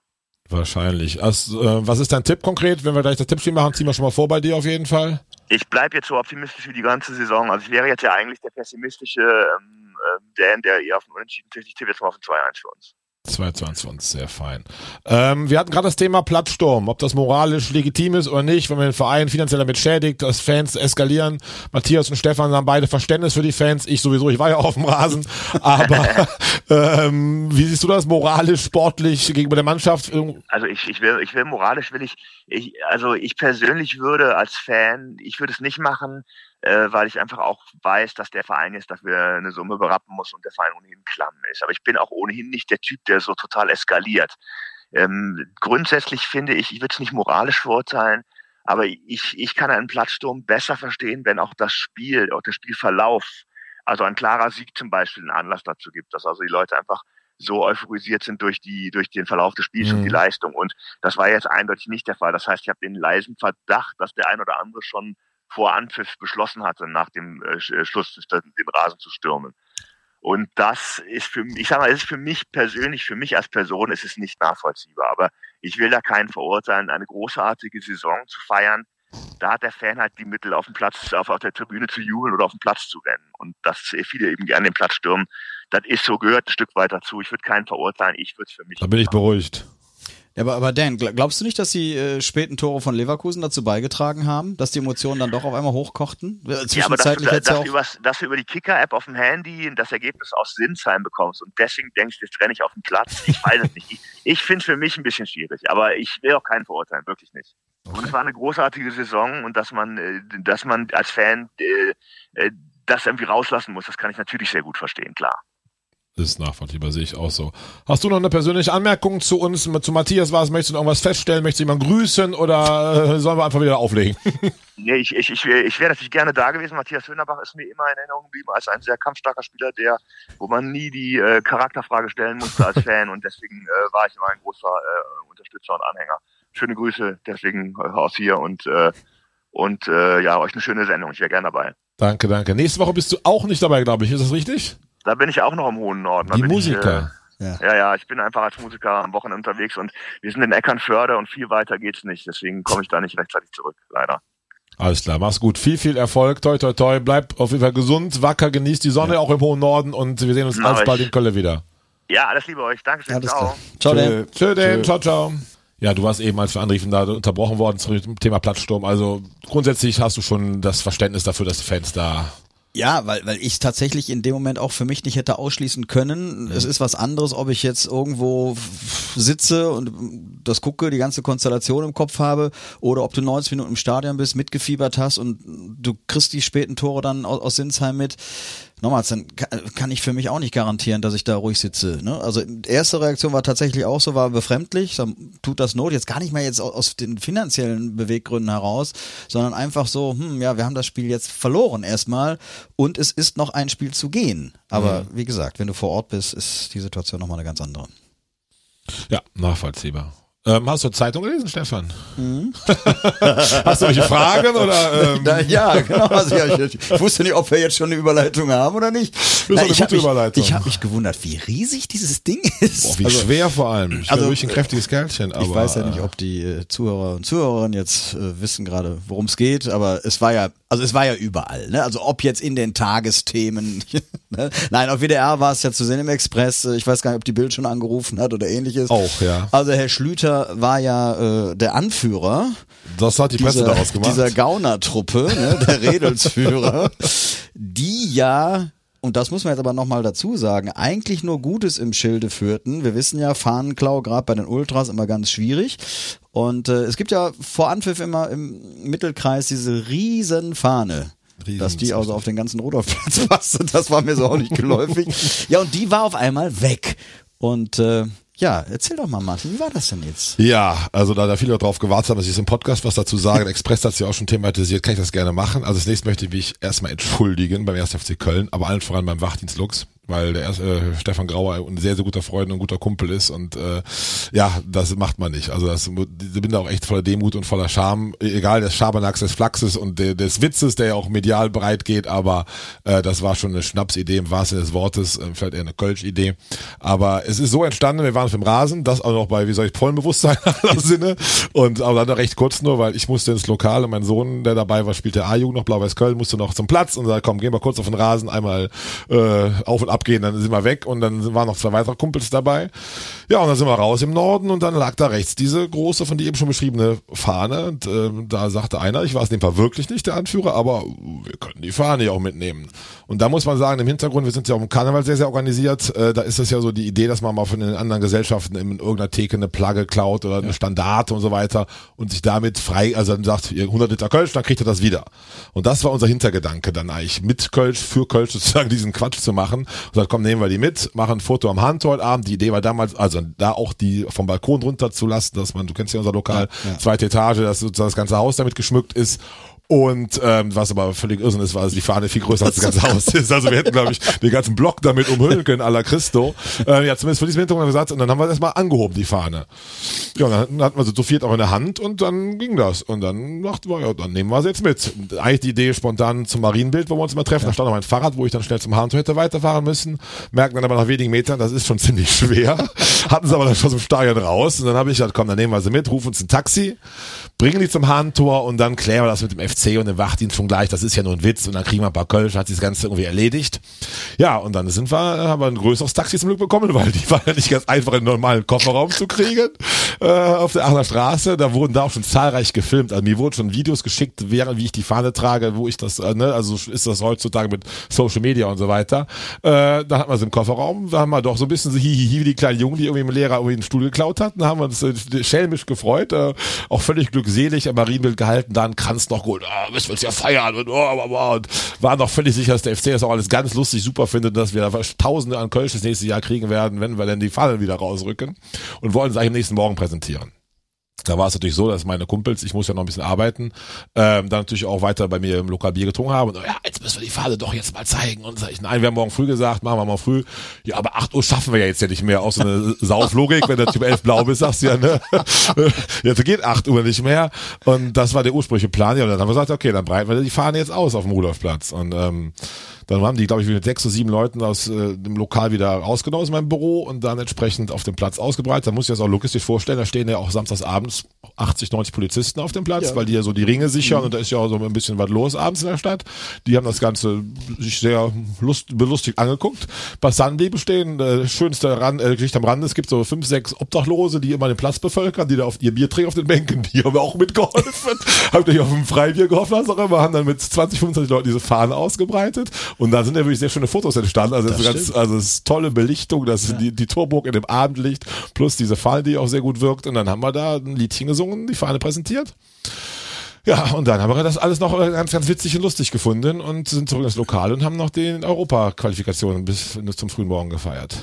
Wahrscheinlich. Also, äh, was ist dein Tipp konkret? Wenn wir gleich das Tippspiel machen, ziehen wir schon mal vor bei dir auf jeden Fall. Ich bleibe jetzt so optimistisch wie die ganze Saison. Also ich wäre jetzt ja eigentlich der pessimistische ähm, äh, Dan, der eher auf den Unentschieden tippt. Ich tippe jetzt mal auf ein 2-1 für uns. 2 zu 1 für uns, sehr fein. Ähm, wir hatten gerade das Thema Platzsturm, ob das moralisch legitim ist oder nicht, wenn man den Verein finanziell damit schädigt, dass Fans eskalieren. Matthias und Stefan haben beide Verständnis für die Fans, ich sowieso, ich war ja auf dem Rasen. Aber ähm, wie siehst du das moralisch, sportlich gegenüber der Mannschaft? Also ich, ich will, ich will moralisch will ich, ich, also ich persönlich würde als Fan, ich würde es nicht machen, äh, weil ich einfach auch weiß, dass der Verein jetzt dafür eine Summe berappen muss und der Verein ohnehin klamm ist. Aber ich bin auch ohnehin nicht der Typ, der so total eskaliert. Ähm, grundsätzlich finde ich, ich würde es nicht moralisch verurteilen, aber ich, ich kann einen Platzsturm besser verstehen, wenn auch das Spiel, auch der Spielverlauf, also ein klarer Sieg zum Beispiel einen Anlass dazu gibt, dass also die Leute einfach so euphorisiert sind durch die durch den Verlauf des Spiels mhm. und die mhm. Leistung. Und das war jetzt eindeutig nicht der Fall. Das heißt, ich habe den leisen Verdacht, dass der ein oder andere schon vor Anpfiff beschlossen hatte, nach dem äh, äh Schluss den Rasen zu stürmen. Und das ist für mich, ich sag mal, es ist für mich persönlich, für mich als Person ist es nicht nachvollziehbar. Aber ich will da keinen verurteilen, eine großartige Saison zu feiern. Da hat der Fan halt die Mittel, auf dem Platz, auf, auf der Tribüne zu jubeln oder auf dem Platz zu rennen. Und dass viele eben gerne den Platz stürmen, das ist so, gehört ein Stück weiter zu. Ich würde keinen verurteilen, ich würde es für mich. Da bin ich beruhigt. Ja, aber, aber Dan, glaubst du nicht, dass die äh, späten Tore von Leverkusen dazu beigetragen haben, dass die Emotionen dann doch auf einmal hochkochten? Ja, aber dass, du, dass, ja dass, dass du über die Kicker-App auf dem Handy das Ergebnis aus Sinsheim bekommst und deswegen denkst, jetzt renne ich auf den Platz. Ich weiß es nicht. Ich, ich finde es für mich ein bisschen schwierig, aber ich will auch keinen verurteilen, wirklich nicht. Und es war eine großartige Saison und dass man, äh, dass man als Fan äh, äh, das irgendwie rauslassen muss, das kann ich natürlich sehr gut verstehen, klar. Ist nachvollziehbar, sehe ich auch so. Hast du noch eine persönliche Anmerkung zu uns, zu Matthias war es? Möchtest du noch irgendwas feststellen? Möchtest du jemanden grüßen oder äh, sollen wir einfach wieder auflegen? nee, ich, ich, ich, ich wäre natürlich gerne da gewesen. Matthias Höhnerbach ist mir immer in Erinnerung geblieben als ein sehr kampfstarker Spieler, der, wo man nie die äh, Charakterfrage stellen musste als Fan und deswegen äh, war ich immer ein großer äh, Unterstützer und Anhänger. Schöne Grüße deswegen äh, aus hier und, äh, und ja, euch eine schöne Sendung. Ich wäre gerne dabei. Danke, danke. Nächste Woche bist du auch nicht dabei, glaube ich. Ist das richtig? Da bin ich auch noch im hohen Norden. Da die Musiker. Ich, äh, ja. ja, ja, ich bin einfach als Musiker am Wochenende unterwegs und wir sind in Eckernförde und viel weiter geht's nicht. Deswegen komme ich da nicht rechtzeitig zurück, leider. Alles klar, mach's gut. Viel, viel Erfolg. Toi, toi, toi. Bleib auf jeden Fall gesund, wacker, genießt die Sonne ja. auch im hohen Norden und wir sehen uns Na, alsbald in Köln wieder. Ja, alles Liebe euch. Dankeschön. Alles ciao. Ciao, Tschö, Tschö, Tschö. Ciao, ciao. Ja, du warst eben, als wir anriefen, da unterbrochen worden zum Thema Platzsturm. Also grundsätzlich hast du schon das Verständnis dafür, dass die Fans da ja, weil, weil ich tatsächlich in dem Moment auch für mich nicht hätte ausschließen können. Mhm. Es ist was anderes, ob ich jetzt irgendwo sitze und das gucke, die ganze Konstellation im Kopf habe, oder ob du 90 Minuten im Stadion bist, mitgefiebert hast und du kriegst die späten Tore dann aus, aus Sinsheim mit nochmals, dann kann ich für mich auch nicht garantieren, dass ich da ruhig sitze. Ne? Also erste Reaktion war tatsächlich auch so, war befremdlich, dann tut das Not, jetzt gar nicht mehr jetzt aus den finanziellen Beweggründen heraus, sondern einfach so, hm, ja, wir haben das Spiel jetzt verloren erstmal und es ist noch ein Spiel zu gehen. Aber mhm. wie gesagt, wenn du vor Ort bist, ist die Situation nochmal eine ganz andere. Ja, nachvollziehbar. Ähm, hast du Zeitung gelesen, Stefan? Mhm. hast du welche Fragen oder? Ähm? Da, ja, genau. Also, ja, ich, ich, wusste nicht, ob wir jetzt schon eine Überleitung haben oder nicht. Das ist Na, eine gute Überleitung. Ich habe mich gewundert, wie riesig dieses Ding ist. Boah, wie also, schwer vor allem. Ich also, wirklich ein kräftiges Kerlchen. Aber, ich weiß ja nicht, ob die äh, Zuhörer und Zuhörerinnen jetzt äh, wissen gerade, worum es geht, aber es war ja, also es war ja überall. Ne? Also ob jetzt in den Tagesthemen. ne? Nein, auf WDR war es ja zu sehen im Express. Ich weiß gar nicht, ob die Bild schon angerufen hat oder ähnliches. Auch, ja. Also Herr Schlüter war ja äh, der Anführer. Das hat die Presse dieser, daraus gemacht. Dieser Gaunertruppe, ne, der Redelsführer, die ja und das muss man jetzt aber nochmal dazu sagen, eigentlich nur Gutes im Schilde führten. Wir wissen ja, Fahnenklau, gerade bei den Ultras, immer ganz schwierig. Und äh, es gibt ja vor Anpfiff immer im Mittelkreis diese riesen Fahne. Riesen dass die also auf den ganzen Rudolfplatz passte, das war mir so auch nicht geläufig. ja, und die war auf einmal weg. Und äh, ja, erzähl doch mal, Martin, wie war das denn jetzt? Ja, also da da viele darauf gewartet haben, dass ich im Podcast was dazu sage, Express hat es ja auch schon thematisiert, kann ich das gerne machen. Also zunächst möchte ich mich erstmal entschuldigen beim 1. FC Köln, aber allen voran beim Wachdienst Lux weil der erste, äh, Stefan Grauer ein sehr, sehr guter Freund und ein guter Kumpel ist und äh, ja, das macht man nicht. Also das ich bin da auch echt voller Demut und voller Scham, egal des Schabernacks, des Flachses und de, des Witzes, der ja auch medial breit geht, aber äh, das war schon eine Schnapsidee im wahrsten des Wortes, äh, vielleicht eher eine Kölsch-Idee. Aber es ist so entstanden, wir waren auf dem Rasen, das auch noch bei, wie soll ich, vollem Bewusstsein aller Sinne und aber dann recht kurz nur, weil ich musste ins Lokal und mein Sohn, der dabei war, spielte A-Jugend noch, Blau-Weiß Köln, musste noch zum Platz und sagt, komm, gehen wir kurz auf den Rasen, einmal äh, auf und abgehen, dann sind wir weg und dann waren noch zwei weitere Kumpels dabei. Ja, und dann sind wir raus im Norden und dann lag da rechts diese große, von dir eben schon beschriebene Fahne. Und äh, da sagte einer, ich war es in dem Fall wirklich nicht der Anführer, aber wir können die Fahne ja auch mitnehmen. Und da muss man sagen, im Hintergrund, wir sind ja auch im Karneval sehr, sehr organisiert, äh, da ist es ja so die Idee, dass man mal von den anderen Gesellschaften in irgendeiner Theke eine Plagge klaut oder eine ja. Standarte und so weiter und sich damit frei, also dann sagt, 100 Liter Kölsch, dann kriegt er das wieder. Und das war unser Hintergedanke dann eigentlich, mit Kölsch, für Kölsch sozusagen diesen Quatsch zu machen und sagt, komm, nehmen wir die mit, machen ein Foto am Hand heute Abend. Die Idee war damals, also da auch die vom Balkon runter zu lassen, dass man, du kennst ja unser Lokal, ja, ja. zweite Etage, dass sozusagen das ganze Haus damit geschmückt ist und ähm, was aber völlig irrsinn ist, war, dass die Fahne viel größer als das ganze Haus ist. Also wir hätten, glaube ich, den ganzen Block damit umhüllen können, à la Christo. Äh, ja, zumindest für diesen Hintergrund gesagt. Und dann haben wir das mal angehoben, die Fahne. Ja, und dann hatten wir sie zu viert auch in der Hand und dann ging das. Und dann dachten wir, ja, dann nehmen wir sie jetzt mit. Eigentlich die Idee spontan zum Marienbild, wo wir uns immer treffen. Ja. Da stand noch mein Fahrrad, wo ich dann schnell zum Hahntor hätte weiterfahren müssen. Merken dann aber nach wenigen Metern, das ist schon ziemlich schwer. Hatten sie aber dann schon im Stadion raus. Und dann habe ich gesagt, komm, dann nehmen wir sie mit, rufen uns ein Taxi, bringen die zum Hahntor und dann klären wir das mit dem FC und dem Wachdienst schon gleich, das ist ja nur ein Witz und dann kriegen wir ein paar Kölsch, hat sich das Ganze irgendwie erledigt. Ja, und dann sind wir, haben wir ein größeres Taxi zum Glück bekommen, weil die war ja nicht ganz einfach in einen normalen Kofferraum zu kriegen äh, auf der Aachener Straße. Da wurden da auch schon zahlreich gefilmt. Also mir wurden schon Videos geschickt, während wie ich die Fahne trage, wo ich das, äh, ne, also ist das heutzutage mit Social Media und so weiter. Äh, da hat man es im Kofferraum, da haben wir doch so ein bisschen so hihihi wie die kleinen Jungen, die irgendwie im Lehrer irgendwie einen Stuhl geklaut hatten, da haben wir uns äh, schelmisch gefreut, äh, auch völlig glückselig am Marienbild gehalten, da ein Kranz noch gut, ah, müssen wir uns ja feiern und, oh, oh, oh, und waren noch völlig sicher, dass der FC das auch alles ganz lustig super findet, dass wir Tausende an Kölsch das nächste Jahr kriegen werden, wenn wir dann die Fahnen wieder rausrücken und wollen es eigentlich am nächsten Morgen präsentieren. Da war es natürlich so, dass meine Kumpels, ich muss ja noch ein bisschen arbeiten, ähm, dann natürlich auch weiter bei mir im Lokal Bier getrunken haben. Und ja, jetzt müssen wir die Fahne doch jetzt mal zeigen. Und sag ich, nein, wir haben morgen früh gesagt, machen wir mal früh. Ja, aber 8 Uhr schaffen wir ja jetzt ja nicht mehr. Auch so eine Sauflogik, wenn der Typ 11 blau bist, sagst du ja, ne? Jetzt geht 8 Uhr nicht mehr. Und das war der ursprüngliche Plan. Ja, und dann haben wir gesagt, okay, dann breiten wir die Fahne jetzt aus auf dem Rudolfplatz. Und ähm, dann haben die, glaube ich, mit sechs oder sieben Leuten aus äh, dem Lokal wieder rausgenommen aus meinem Büro und dann entsprechend auf dem Platz ausgebreitet. Da muss ich das auch logistisch vorstellen, da stehen ja auch samstags abends 80, 90 Polizisten auf dem Platz, ja. weil die ja so die Ringe sichern mhm. und da ist ja auch so ein bisschen was los abends in der Stadt. Die haben das Ganze sich sehr lust, belustigt angeguckt. Passanten blieben stehen. Äh, schönste Rand, äh, Geschichte am Rande, es gibt so fünf, sechs Obdachlose, die immer den Platz bevölkern, die da auf ihr Bier trinken auf den Bänken. Die haben auch mitgeholfen. haben natürlich auf dem Freibier gehofft, was auch immer, haben dann mit 20, 25 Leuten diese Fahnen ausgebreitet und da sind ja wirklich sehr schöne Fotos entstanden. Also, das ist ganz, also es ist tolle Belichtung, das ja. die, die Torburg in dem Abendlicht, plus diese Fahne, die auch sehr gut wirkt. Und dann haben wir da ein Liedchen gesungen, die Fahne präsentiert. Ja, und dann haben wir das alles noch ganz, ganz witzig und lustig gefunden und sind zurück ins Lokal und haben noch den Europa-Qualifikationen bis zum frühen Morgen gefeiert.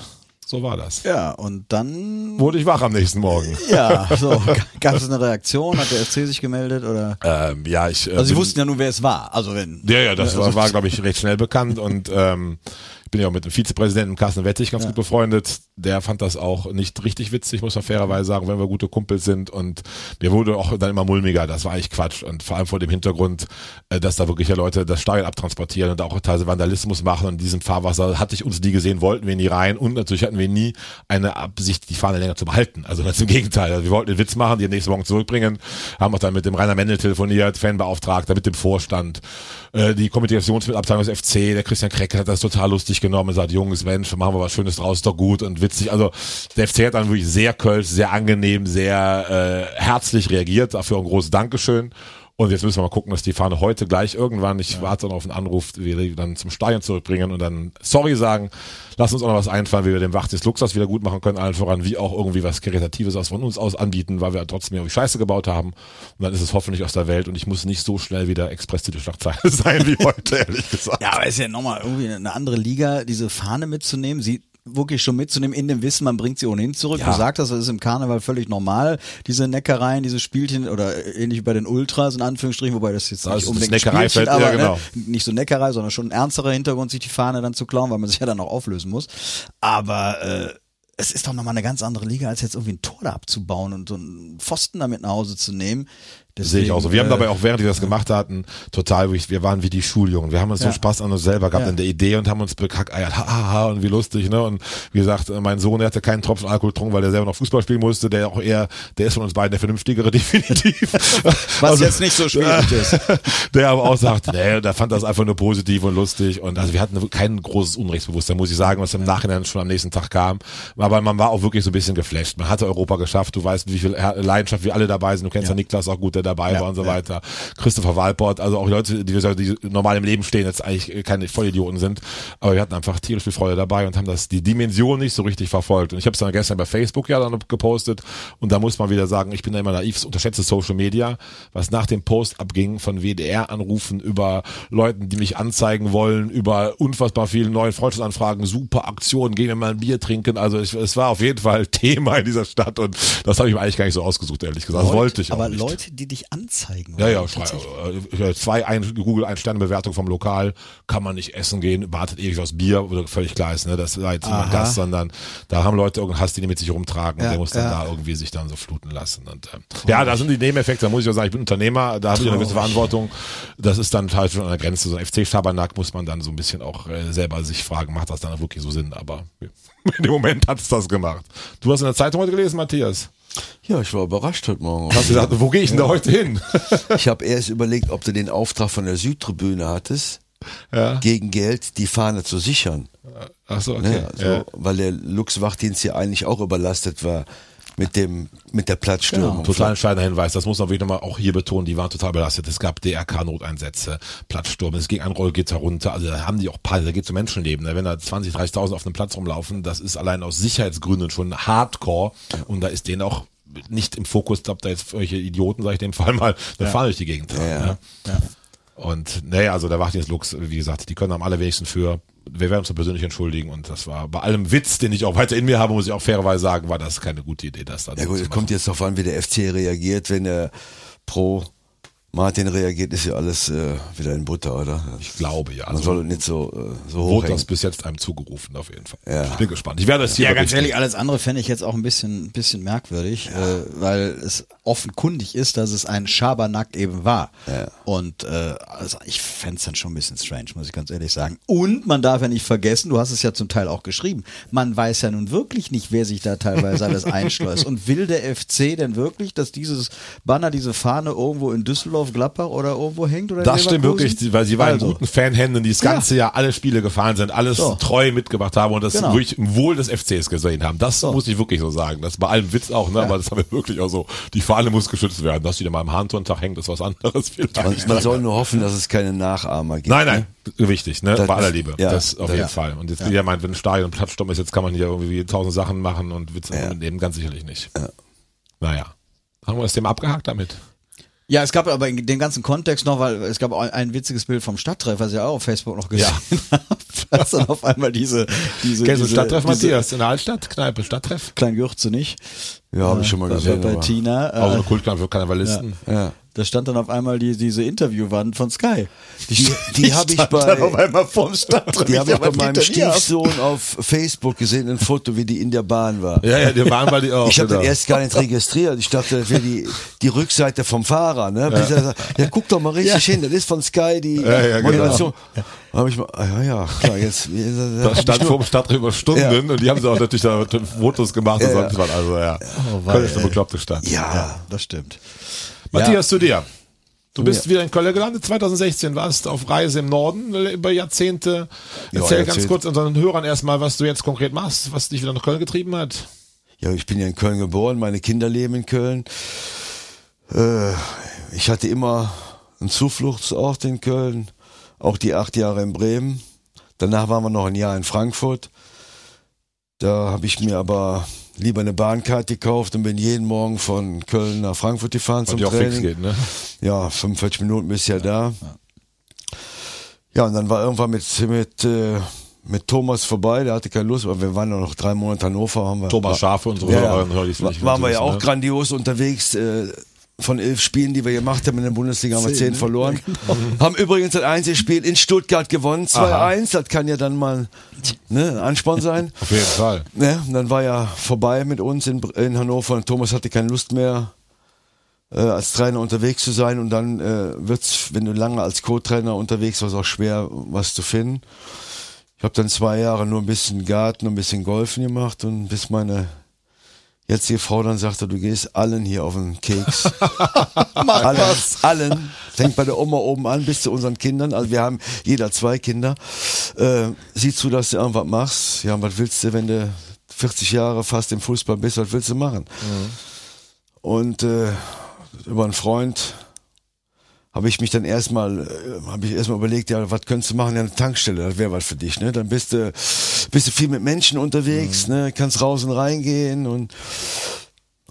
So war das. Ja, und dann wurde ich wach am nächsten Morgen. Ja, so gab es eine Reaktion, hat der FC sich gemeldet oder? Ähm, ja, ich. Äh, also sie wussten ja nur, wer es war. Also wenn. Ja, ja, das also, war, war glaube ich recht schnell bekannt und ähm, ich bin ja auch mit dem Vizepräsidenten Carsten Wettig ganz ja. gut befreundet. der fand das auch nicht richtig witzig, muss man fairerweise sagen, wenn wir gute Kumpels sind. Und mir wurde auch dann immer mulmiger, das war eigentlich Quatsch. Und vor allem vor dem Hintergrund, äh, dass da wirklich ja Leute das Stadion abtransportieren und auch teilweise Vandalismus machen und in diesem Fahrwasser hatte ich uns nie gesehen, wollten wir nie rein. Und natürlich hatten wir nie eine Absicht, die Fahne länger zu behalten. Also ganz im Gegenteil, also wir wollten den Witz machen, die nächste Morgen zurückbringen, haben auch dann mit dem Rainer Mendel telefoniert, Fanbeauftragter, mit dem Vorstand, äh, die Kommunikationsabteilung des FC, der Christian Krecke hat das total lustig genommen und sagt, Jungs, Mensch, machen wir was Schönes draus, doch gut und witzig. Also der FC hat dann wirklich sehr kölsch, sehr angenehm, sehr äh, herzlich reagiert. Dafür ein großes Dankeschön. Und jetzt müssen wir mal gucken, dass die Fahne heute gleich irgendwann, ich warte dann auf einen Anruf, wir die dann zum Stadion zurückbringen und dann sorry sagen, lass uns auch noch was einfallen, wie wir den Wachtis Luxus wieder gut machen können, allen voran, wie auch irgendwie was Karitatives aus von uns aus anbieten, weil wir trotzdem irgendwie Scheiße gebaut haben. Und dann ist es hoffentlich aus der Welt und ich muss nicht so schnell wieder Express-Titel Schlagzeile sein wie heute, ehrlich gesagt. Ja, aber es ist ja nochmal irgendwie eine andere Liga, diese Fahne mitzunehmen. Sie wirklich schon mitzunehmen in dem Wissen, man bringt sie ohnehin zurück. Ja. Du sagst das, das ist im Karneval völlig normal, diese Neckereien, diese Spielchen oder ähnlich wie bei den Ultras in Anführungsstrichen, wobei das jetzt Das nicht unbedingt Neckerei fällt- ja, aber genau. ne, nicht so Neckerei, sondern schon ein ernsterer Hintergrund, sich die Fahne dann zu klauen, weil man sich ja dann auch auflösen muss. Aber äh, es ist doch nochmal eine ganz andere Liga, als jetzt irgendwie ein Tor da abzubauen und so einen Pfosten damit nach Hause zu nehmen. Sehe ich auch so. Wir haben Deswegen, dabei auch, während wir das gemacht hatten, total, wir waren wie die Schuljungen. Wir haben uns Ja. so Spaß an uns selber gehabt Ja. in der Idee und haben uns bekackeiert. Ha, ha, ha, und wie lustig, ne? Und wie gesagt, mein Sohn, der hatte keinen Tropfen Alkohol getrunken, weil der selber noch Fußball spielen musste. Der auch eher, der ist von uns beiden der Vernünftigere, definitiv. Was jetzt nicht so schwierig ist. Der aber auch sagt, nee, der fand das einfach nur positiv und lustig. Und also wir hatten kein großes Unrechtsbewusstsein, muss ich sagen, was im Nachhinein schon am nächsten Tag kam. Aber man war auch wirklich so ein bisschen geflasht. Man hatte Europa geschafft. Du weißt, wie viel Leidenschaft wir alle dabei sind. Du kennst ja, Niklas auch gut, der dabei Ja, war und so ja. weiter. Christopher Walport, also auch Leute, die, die normal im Leben stehen, jetzt eigentlich keine Vollidioten sind. Aber wir hatten einfach tierisch viel Freude dabei und haben das, die Dimension nicht so richtig verfolgt. Und ich habe es dann gestern bei Facebook ja dann gepostet. Und da muss man wieder sagen, ich bin da immer naiv, unterschätze Social Media, was nach dem Post abging von WDR-Anrufen über Leuten, die mich anzeigen wollen, über unfassbar vielen neuen Freundschaftsanfragen, super Aktionen, gehen wir mal ein Bier trinken. Also ich, es war auf jeden Fall Thema in dieser Stadt und das habe ich mir eigentlich gar nicht so ausgesucht, ehrlich gesagt. Das wollte ich auch Aber nicht. Leute, die dich anzeigen. Ja, ja, zwei, tatsächlich. äh, zwei ein, Google ein Sterne Bewertung vom Lokal, kann man nicht essen gehen, wartet ewig aufs Bier, oder völlig klar ist, ne, das war jetzt Aha. Gast, sondern da haben Leute irgendeinen Hass, die die mit sich rumtragen und Ja, der muss dann ja. da irgendwie sich dann so fluten lassen und ähm, ja, da sind die Nebeneffekte, da muss ich auch sagen, ich bin Unternehmer, da habe ich eine gewisse Verantwortung, das ist dann halt schon an der Grenze, so ein FC-Schabernack muss man dann so ein bisschen auch äh, selber sich fragen, macht das dann wirklich so Sinn, aber in dem Moment hat es das gemacht. Du hast in der Zeitung heute gelesen, Matthias? Ja, ich war überrascht heute Morgen. Hast du gesagt, wo gehe ich denn da heute hin? Ich habe erst überlegt, ob du den Auftrag von der Südtribüne hattest, ja. gegen Geld die Fahne zu sichern. Ach so, okay. Ne? Also, ja. Weil der Luchswachdienst ja eigentlich auch überlastet war mit dem mit der Platzstürmung. Total entscheidender Hinweis, das muss man wirklich nochmal auch hier betonen, die waren total belastet. Es gab DRK-Noteinsätze, Platzsturm, es ging ein Rollgitter runter, also da haben die auch Paare, da geht es um Menschenleben. ne? Wenn da 20, 30.000 auf einem Platz rumlaufen, das ist allein aus Sicherheitsgründen schon Hardcore und da ist denen auch nicht im Fokus, ob da jetzt solche Idioten, sag ich dem Fall mal, eine Fahne durch die Gegend tragen. Ja. Ne? Und naja, also da Wachdienst Lux, wie gesagt, die können am allerwenigsten für. Wir werden uns da persönlich entschuldigen und das war bei allem Witz, den ich auch weiter in mir habe, muss ich auch fairerweise sagen, war das keine gute Idee, das dann Ja gut, es kommt jetzt darauf an, wie der FC reagiert. Wenn er pro Martin reagiert, ist ja alles äh, wieder in Butter, oder? Ich glaube ja. Man Also soll nicht so, äh, so hoch wurde das bis jetzt einem zugerufen, auf jeden Fall. Ja. Ich bin gespannt. Ich werde das hier Ja, ganz ehrlich, alles andere fände ich jetzt auch ein bisschen, bisschen merkwürdig, äh, weil es offenkundig ist, dass es ein Schabernack eben war. Ja. Und äh, also ich fände es dann schon ein bisschen strange, muss ich ganz ehrlich sagen. Und man darf ja nicht vergessen, du hast es ja zum Teil auch geschrieben, man weiß ja nun wirklich nicht, wer sich da teilweise alles einschleust. Und will der FC denn wirklich, dass dieses Banner, diese Fahne irgendwo in Düsseldorf, Gladbach oder irgendwo hängt? Oder Das stimmt wirklich, weil sie waren Also. in guten Fanhänden, die das Ja. ganze Jahr alle Spiele gefahren sind, alles So. treu mitgebracht haben und das Genau. wirklich im Wohl des FCs gesehen haben. Das So. muss ich wirklich so sagen. Das bei allem Witz auch, ne? aber das haben wir wirklich auch so. Die Fahne muss geschützt werden. Dass die da mal im Handturntag hängt, ist was anderes. Man, man soll nur hoffen, dass es keine Nachahmer gibt. Nein, nein, wichtig, ne? Das- Bei aller Liebe. ja, das auf das- jeden Fall. Und jetzt jeder meint, wenn ein Stadion Platzsturm ist, jetzt kann man hier irgendwie tausend Sachen machen und Witze Ja. nehmen, ganz sicherlich nicht. Naja. Haben wir das Thema abgehakt damit? Ja, es gab aber in dem ganzen Kontext noch, weil es gab auch ein, witziges Bild vom Stadttreff, was ich auch auf Facebook noch gesehen habe. Als dann auf einmal diese, diese, Kennst diese, Stadttreff, diese Matthias? In der Altstadt? Kneipe, Stadttreff? Klein Gürze nicht. Ja, habe ich schon mal bei, gesehen. bei Tina. Auch so Äh, eine Kultkamp für Karnevalisten. Ja. da stand dann auf einmal die, diese Interviewwand von Sky. Die, die habe ich dann auf bei, einmal vorm Stand. die habe ich bei meinem Stiefsohn auf Facebook gesehen, ein Foto, wie die in der Bahn war. Ja, ja, die waren bei die auch. Ich habe genau. den erst gar nicht registriert. Ich dachte, das wäre die, die Rückseite vom Fahrer. Ne? Er sagt, ja, guck doch mal richtig hin. Das ist von Sky die Ja, ja, genau. Moderation. Da habe ich mal, ah, ja, ja, klar, jetzt. Das stand vor dem Stadtrecht über Stunden Ja. und die haben sie auch natürlich da Fotos gemacht und Ja, sonst was. Also ja, wei, Köln ist eine bekloppte Stadt. Ja, Das stimmt. Matthias, zu dir. Du bist wieder in Köln gelandet, 2016, warst auf Reise im Norden über Jahrzehnte. Ja, Erzähl ganz Jahrzehnte. kurz unseren Hörern erstmal, was du jetzt konkret machst, was dich wieder nach Köln getrieben hat. Ja, ich bin ja in Köln geboren, meine Kinder leben in Köln. Äh, ich hatte immer einen Zufluchtsort in Köln, auch die acht Jahre in Bremen. Danach waren wir noch ein Jahr in Frankfurt. Da habe ich mir aber lieber eine Bahncard gekauft und bin jeden Morgen von Köln nach Frankfurt gefahren Weil zum die auch fix Training. geht, ne? Ja, 45 Minuten bis ja da. Ja, und dann war irgendwann mit, mit, äh, mit Thomas vorbei, der hatte keine Lust, aber wir waren ja noch drei Monate in Hannover. Haben wir, Thomas Schafe, ja, ja. und Hörer, die es Wa- nicht waren wir ja auch ne? grandios unterwegs. Äh, von elf Spielen, die wir gemacht haben in der Bundesliga, haben wir zehn ne? verloren. Haben übrigens ein Einzelspiel in Stuttgart gewonnen, 2-1. Das kann ja dann mal ne, ein Ansporn sein. Auf jeden Fall. Ne, und dann war ja vorbei mit uns in, in Hannover und Thomas hatte keine Lust mehr, äh, als Trainer unterwegs zu sein. Und dann äh, wird's, wenn du lange als Co-Trainer unterwegs warst, auch schwer, was zu finden. Ich habe dann zwei Jahre nur ein bisschen Garten und ein bisschen Golfen gemacht und bis meine jetzige Frau dann sagte, du gehst allen hier auf den Keks. allen, allen. Fängt bei der Oma oben an bis zu unseren Kindern. Also wir haben jeder zwei Kinder. Äh, sieh zu, dass du irgendwas machst. Ja, was willst du, wenn du 40 Jahre fast im Fußball bist, was willst du machen? Und äh, über einen Freund habe ich mich dann erstmal, äh, habe ich erstmal überlegt, ja, was könntest du machen? Ja, eine Tankstelle, das wäre was für dich, ne? Dann bist du, bist du viel mit Menschen unterwegs, ne? Kannst raus und reingehen und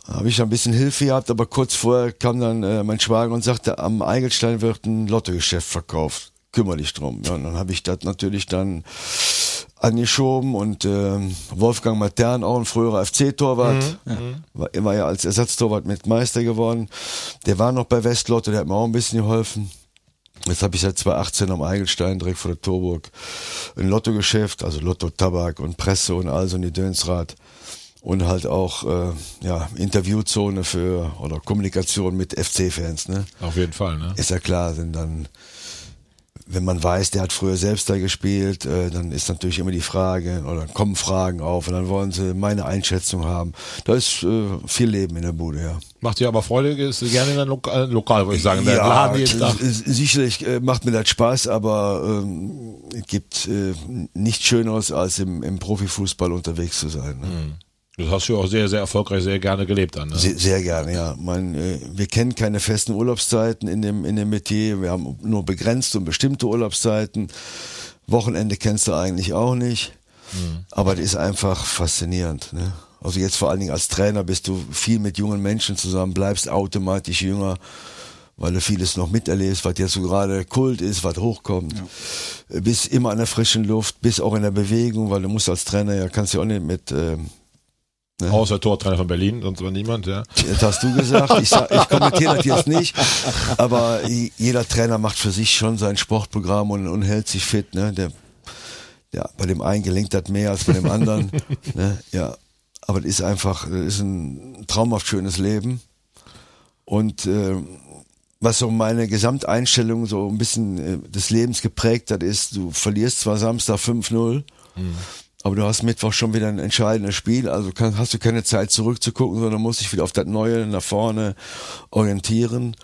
habe ich ein bisschen Hilfe gehabt, aber kurz vorher kam dann äh, mein Schwager und sagte, am Eigelstein wird ein Lottogeschäft verkauft. Kümmere dich drum. Ja, und dann habe ich das natürlich dann angeschoben und ähm, Wolfgang Matern, auch ein früherer FC-Torwart, war, war ja als Ersatztorwart mit Meister geworden. Der war noch bei Westlotto, der hat mir auch ein bisschen geholfen. Jetzt habe ich seit 2018 am Eigelstein direkt vor der Torburg ein Lottogeschäft, also Lotto, Tabak und Presse und all so ein Dönsrad und halt auch äh, ja Interviewzone für oder Kommunikation mit FC-Fans. Ne? Auf jeden Fall, ne? Ist ja klar, denn dann, wenn man weiß, der hat früher selbst da gespielt, äh, dann ist natürlich immer die Frage, oder kommen Fragen auf und dann wollen sie meine Einschätzung haben. Da ist äh, viel Leben in der Bude, ja. Macht dir aber Freude, ist gerne in ein Lokal, Lokal würde ich sagen. s- sicherlich äh, macht mir das Spaß, aber ähm, es gibt äh, nichts Schöneres, als im, im Profifußball unterwegs zu sein. Ne? Das hast du auch sehr, sehr erfolgreich, sehr gerne gelebt dann. Ne? Sehr, sehr gerne, ja. Mein, äh, wir kennen keine festen Urlaubszeiten in dem, in dem Metier. Wir haben nur begrenzte und bestimmte Urlaubszeiten. Wochenende kennst du eigentlich auch nicht. Aber das ist einfach faszinierend. Ne? Also jetzt vor allen Dingen als Trainer bist du viel mit jungen Menschen zusammen, bleibst automatisch jünger, weil du vieles noch miterlebst, was jetzt so gerade Kult ist, was hochkommt. Bist immer an der frischen Luft, bist auch in der Bewegung, weil du musst als Trainer ja, kannst ja auch nicht mit, ähm, Außer Tortrainer von Berlin, sonst war niemand, ja. Das hast du gesagt. Ich, sag, ich kommentiere das jetzt nicht. Aber jeder Trainer macht für sich schon sein Sportprogramm und, und hält sich fit. Ne? Der, ja, bei dem einen gelingt das mehr als bei dem anderen. ne? Ja, aber das ist einfach, das ist ein traumhaft schönes Leben. Und äh, was so meine Gesamteinstellung so ein bisschen äh, des Lebens geprägt hat, ist, du verlierst zwar Samstag 5-0, aber du hast Mittwoch schon wieder ein entscheidendes Spiel, also kann, hast du keine Zeit zurückzugucken, sondern musst dich wieder auf das Neue nach vorne orientieren.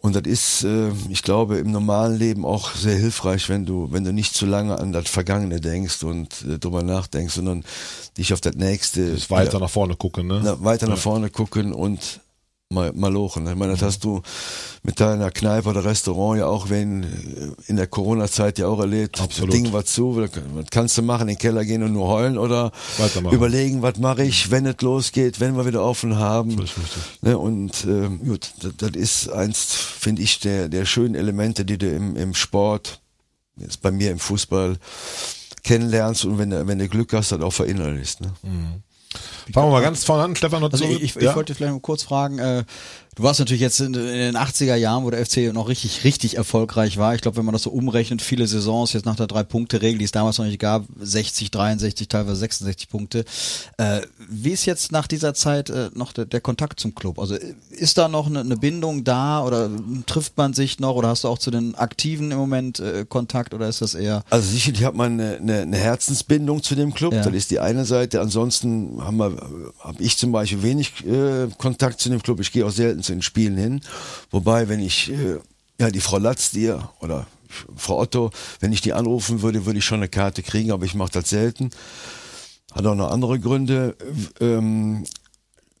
Und das ist, äh, ich glaube, im normalen Leben auch sehr hilfreich, wenn du, wenn du nicht zu lange an das Vergangene denkst und äh, drüber nachdenkst, sondern dich auf das Nächste Ist weiter nach vorne gucken, ne? na, weiter nach vorne gucken und mal, mal lochen. Ich meine, das hast du mit deiner Kneipe oder Restaurant ja auch, wenn äh, in der Corona-Zeit ja auch erlebt. Absolut. Das Ding war zu, was kannst du machen? In den Keller gehen und nur heulen oder überlegen, was mache ich, wenn es losgeht, wenn wir wieder offen haben. Ne, und ähm, gut, das, das ist eins, finde ich, der, der schönen Elemente, die du im, im Sport, jetzt bei mir im Fußball, kennenlernst und wenn du, wenn du Glück hast, dann auch verinnerlichst. Ne? Fangen wir mal ganz vorne an, Stefan. Also ich, ich, ich wollte vielleicht mal kurz fragen, äh, Du warst natürlich jetzt in, in, den 80er Jahren, wo der FC noch richtig, richtig erfolgreich war. Ich glaube, wenn man das so umrechnet, viele Saisons jetzt nach der Drei-Punkte-Regel, die es damals noch nicht gab, 60, 63, teilweise 66 Punkte. Äh, wie ist jetzt nach dieser Zeit äh, noch der, der, Kontakt zum Club? Also ist da noch eine, eine, Bindung da oder trifft man sich noch oder hast du auch zu den Aktiven im Moment äh, Kontakt oder ist das eher? Also sicherlich hat man eine, eine, eine Herzensbindung zu dem Club. Ja. Das ist die eine Seite. Ansonsten haben wir, habe ich zum Beispiel wenig äh, Kontakt zu dem Club. Ich gehe auch selten zu den Spielen hin. Wobei, wenn ich, äh, ja, die Frau Latz dir oder Frau Otto, wenn ich die anrufen würde, würde ich schon eine Karte kriegen, aber ich mache das selten. Hat auch noch andere Gründe. Ähm,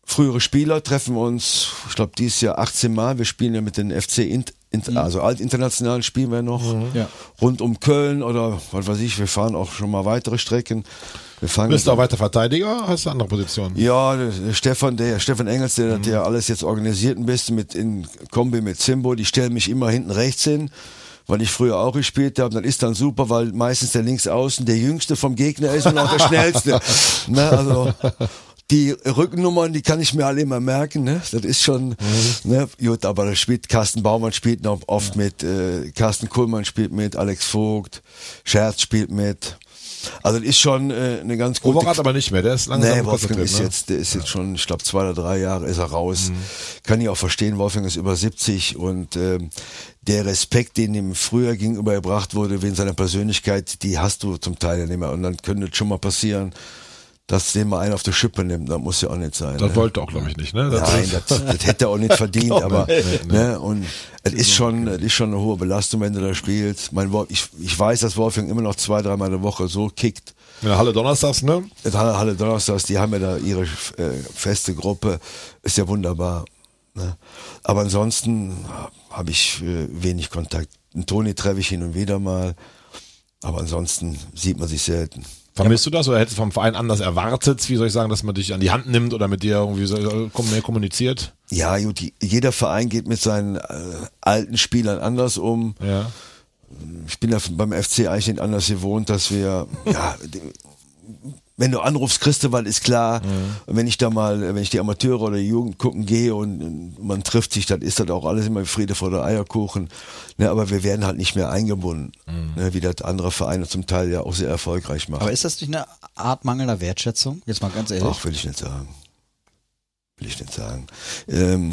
frühere Spieler treffen uns, ich glaube dieses Jahr 18 Mal. Wir spielen ja mit den FC, Mhm. also altinternationalen spielen wir noch. Mhm. Ja. Rund um Köln oder was weiß ich, wir fahren auch schon mal weitere Strecken. Wir fangen Bist du auch weiter Verteidiger? Hast du andere Positionen? Ja, der, der Stefan, der Stefan Engels, der, mhm. der alles jetzt organisiert ein bisschen mit in Kombi mit Simbo, die stellen mich immer hinten rechts hin weil ich früher auch gespielt habe, dann ist dann super, weil meistens der Linksaußen der jüngste vom Gegner ist und auch der schnellste. ne, also die Rückennummern, die kann ich mir alle immer merken, ne? Das ist schon, mhm. ne? Gut, aber da spielt Carsten Baumann spielt noch oft ja. mit, äh, Carsten Kuhlmann spielt mit, Alex Vogt, Scherz spielt mit. Also das ist schon äh, eine ganz gute. Overath aber nicht mehr, der ist langsam Nee, Wolfgang ist ne? jetzt, der ist jetzt schon, ich glaube zwei oder drei Jahre ist er raus. Mhm. Kann ich auch verstehen, Wolfgang ist über 70 und äh, der Respekt, den ihm früher gegenübergebracht wurde wegen seiner Persönlichkeit, die hast du zum Teil ja nicht mehr. Und dann könnte es schon mal passieren, dass den mal einen auf die Schippe nimmt, das muss ja auch nicht sein. Das ne? wollte auch, glaube ich, nicht, ne? Das Nein, das, das hätte er auch nicht verdient, aber, ne, und es ist schon, es ist schon eine hohe Belastung, wenn du da spielst. Mein Wort, ich, ich weiß, dass Wolfgang immer noch zwei, dreimal in der Woche so kickt. In der Halle Donnerstags, ne? In der Halle, Halle Donnerstags, die haben ja da ihre äh, feste Gruppe, ist ja wunderbar. Ne? Aber ansonsten habe ich äh, wenig Kontakt. Einen Toni treffe ich hin und wieder mal, aber ansonsten sieht man sich selten. Vermisst ja. du das oder hättest du vom Verein anders erwartet, wie soll ich sagen, dass man dich an die Hand nimmt oder mit dir irgendwie so, mehr kommuniziert? Ja, gut, jeder Verein geht mit seinen äh, alten Spielern anders um. Ja. Ich bin ja beim FC eigentlich nicht anders gewohnt, dass wir, ja, wenn du anrufst, kriegst du was, ist klar. Mhm. Wenn ich da mal, wenn ich die Amateure oder die Jugend gucken gehe und man trifft sich, dann ist das auch alles immer Friede vor der Eierkuchen. Ne, aber wir werden halt nicht mehr eingebunden, mhm. ne, wie das andere Vereine zum Teil ja auch sehr erfolgreich machen. Aber ist das nicht eine Art mangelnder Wertschätzung? Jetzt mal ganz ehrlich. Ach, will ich nicht sagen. Will ich nicht sagen. Ähm,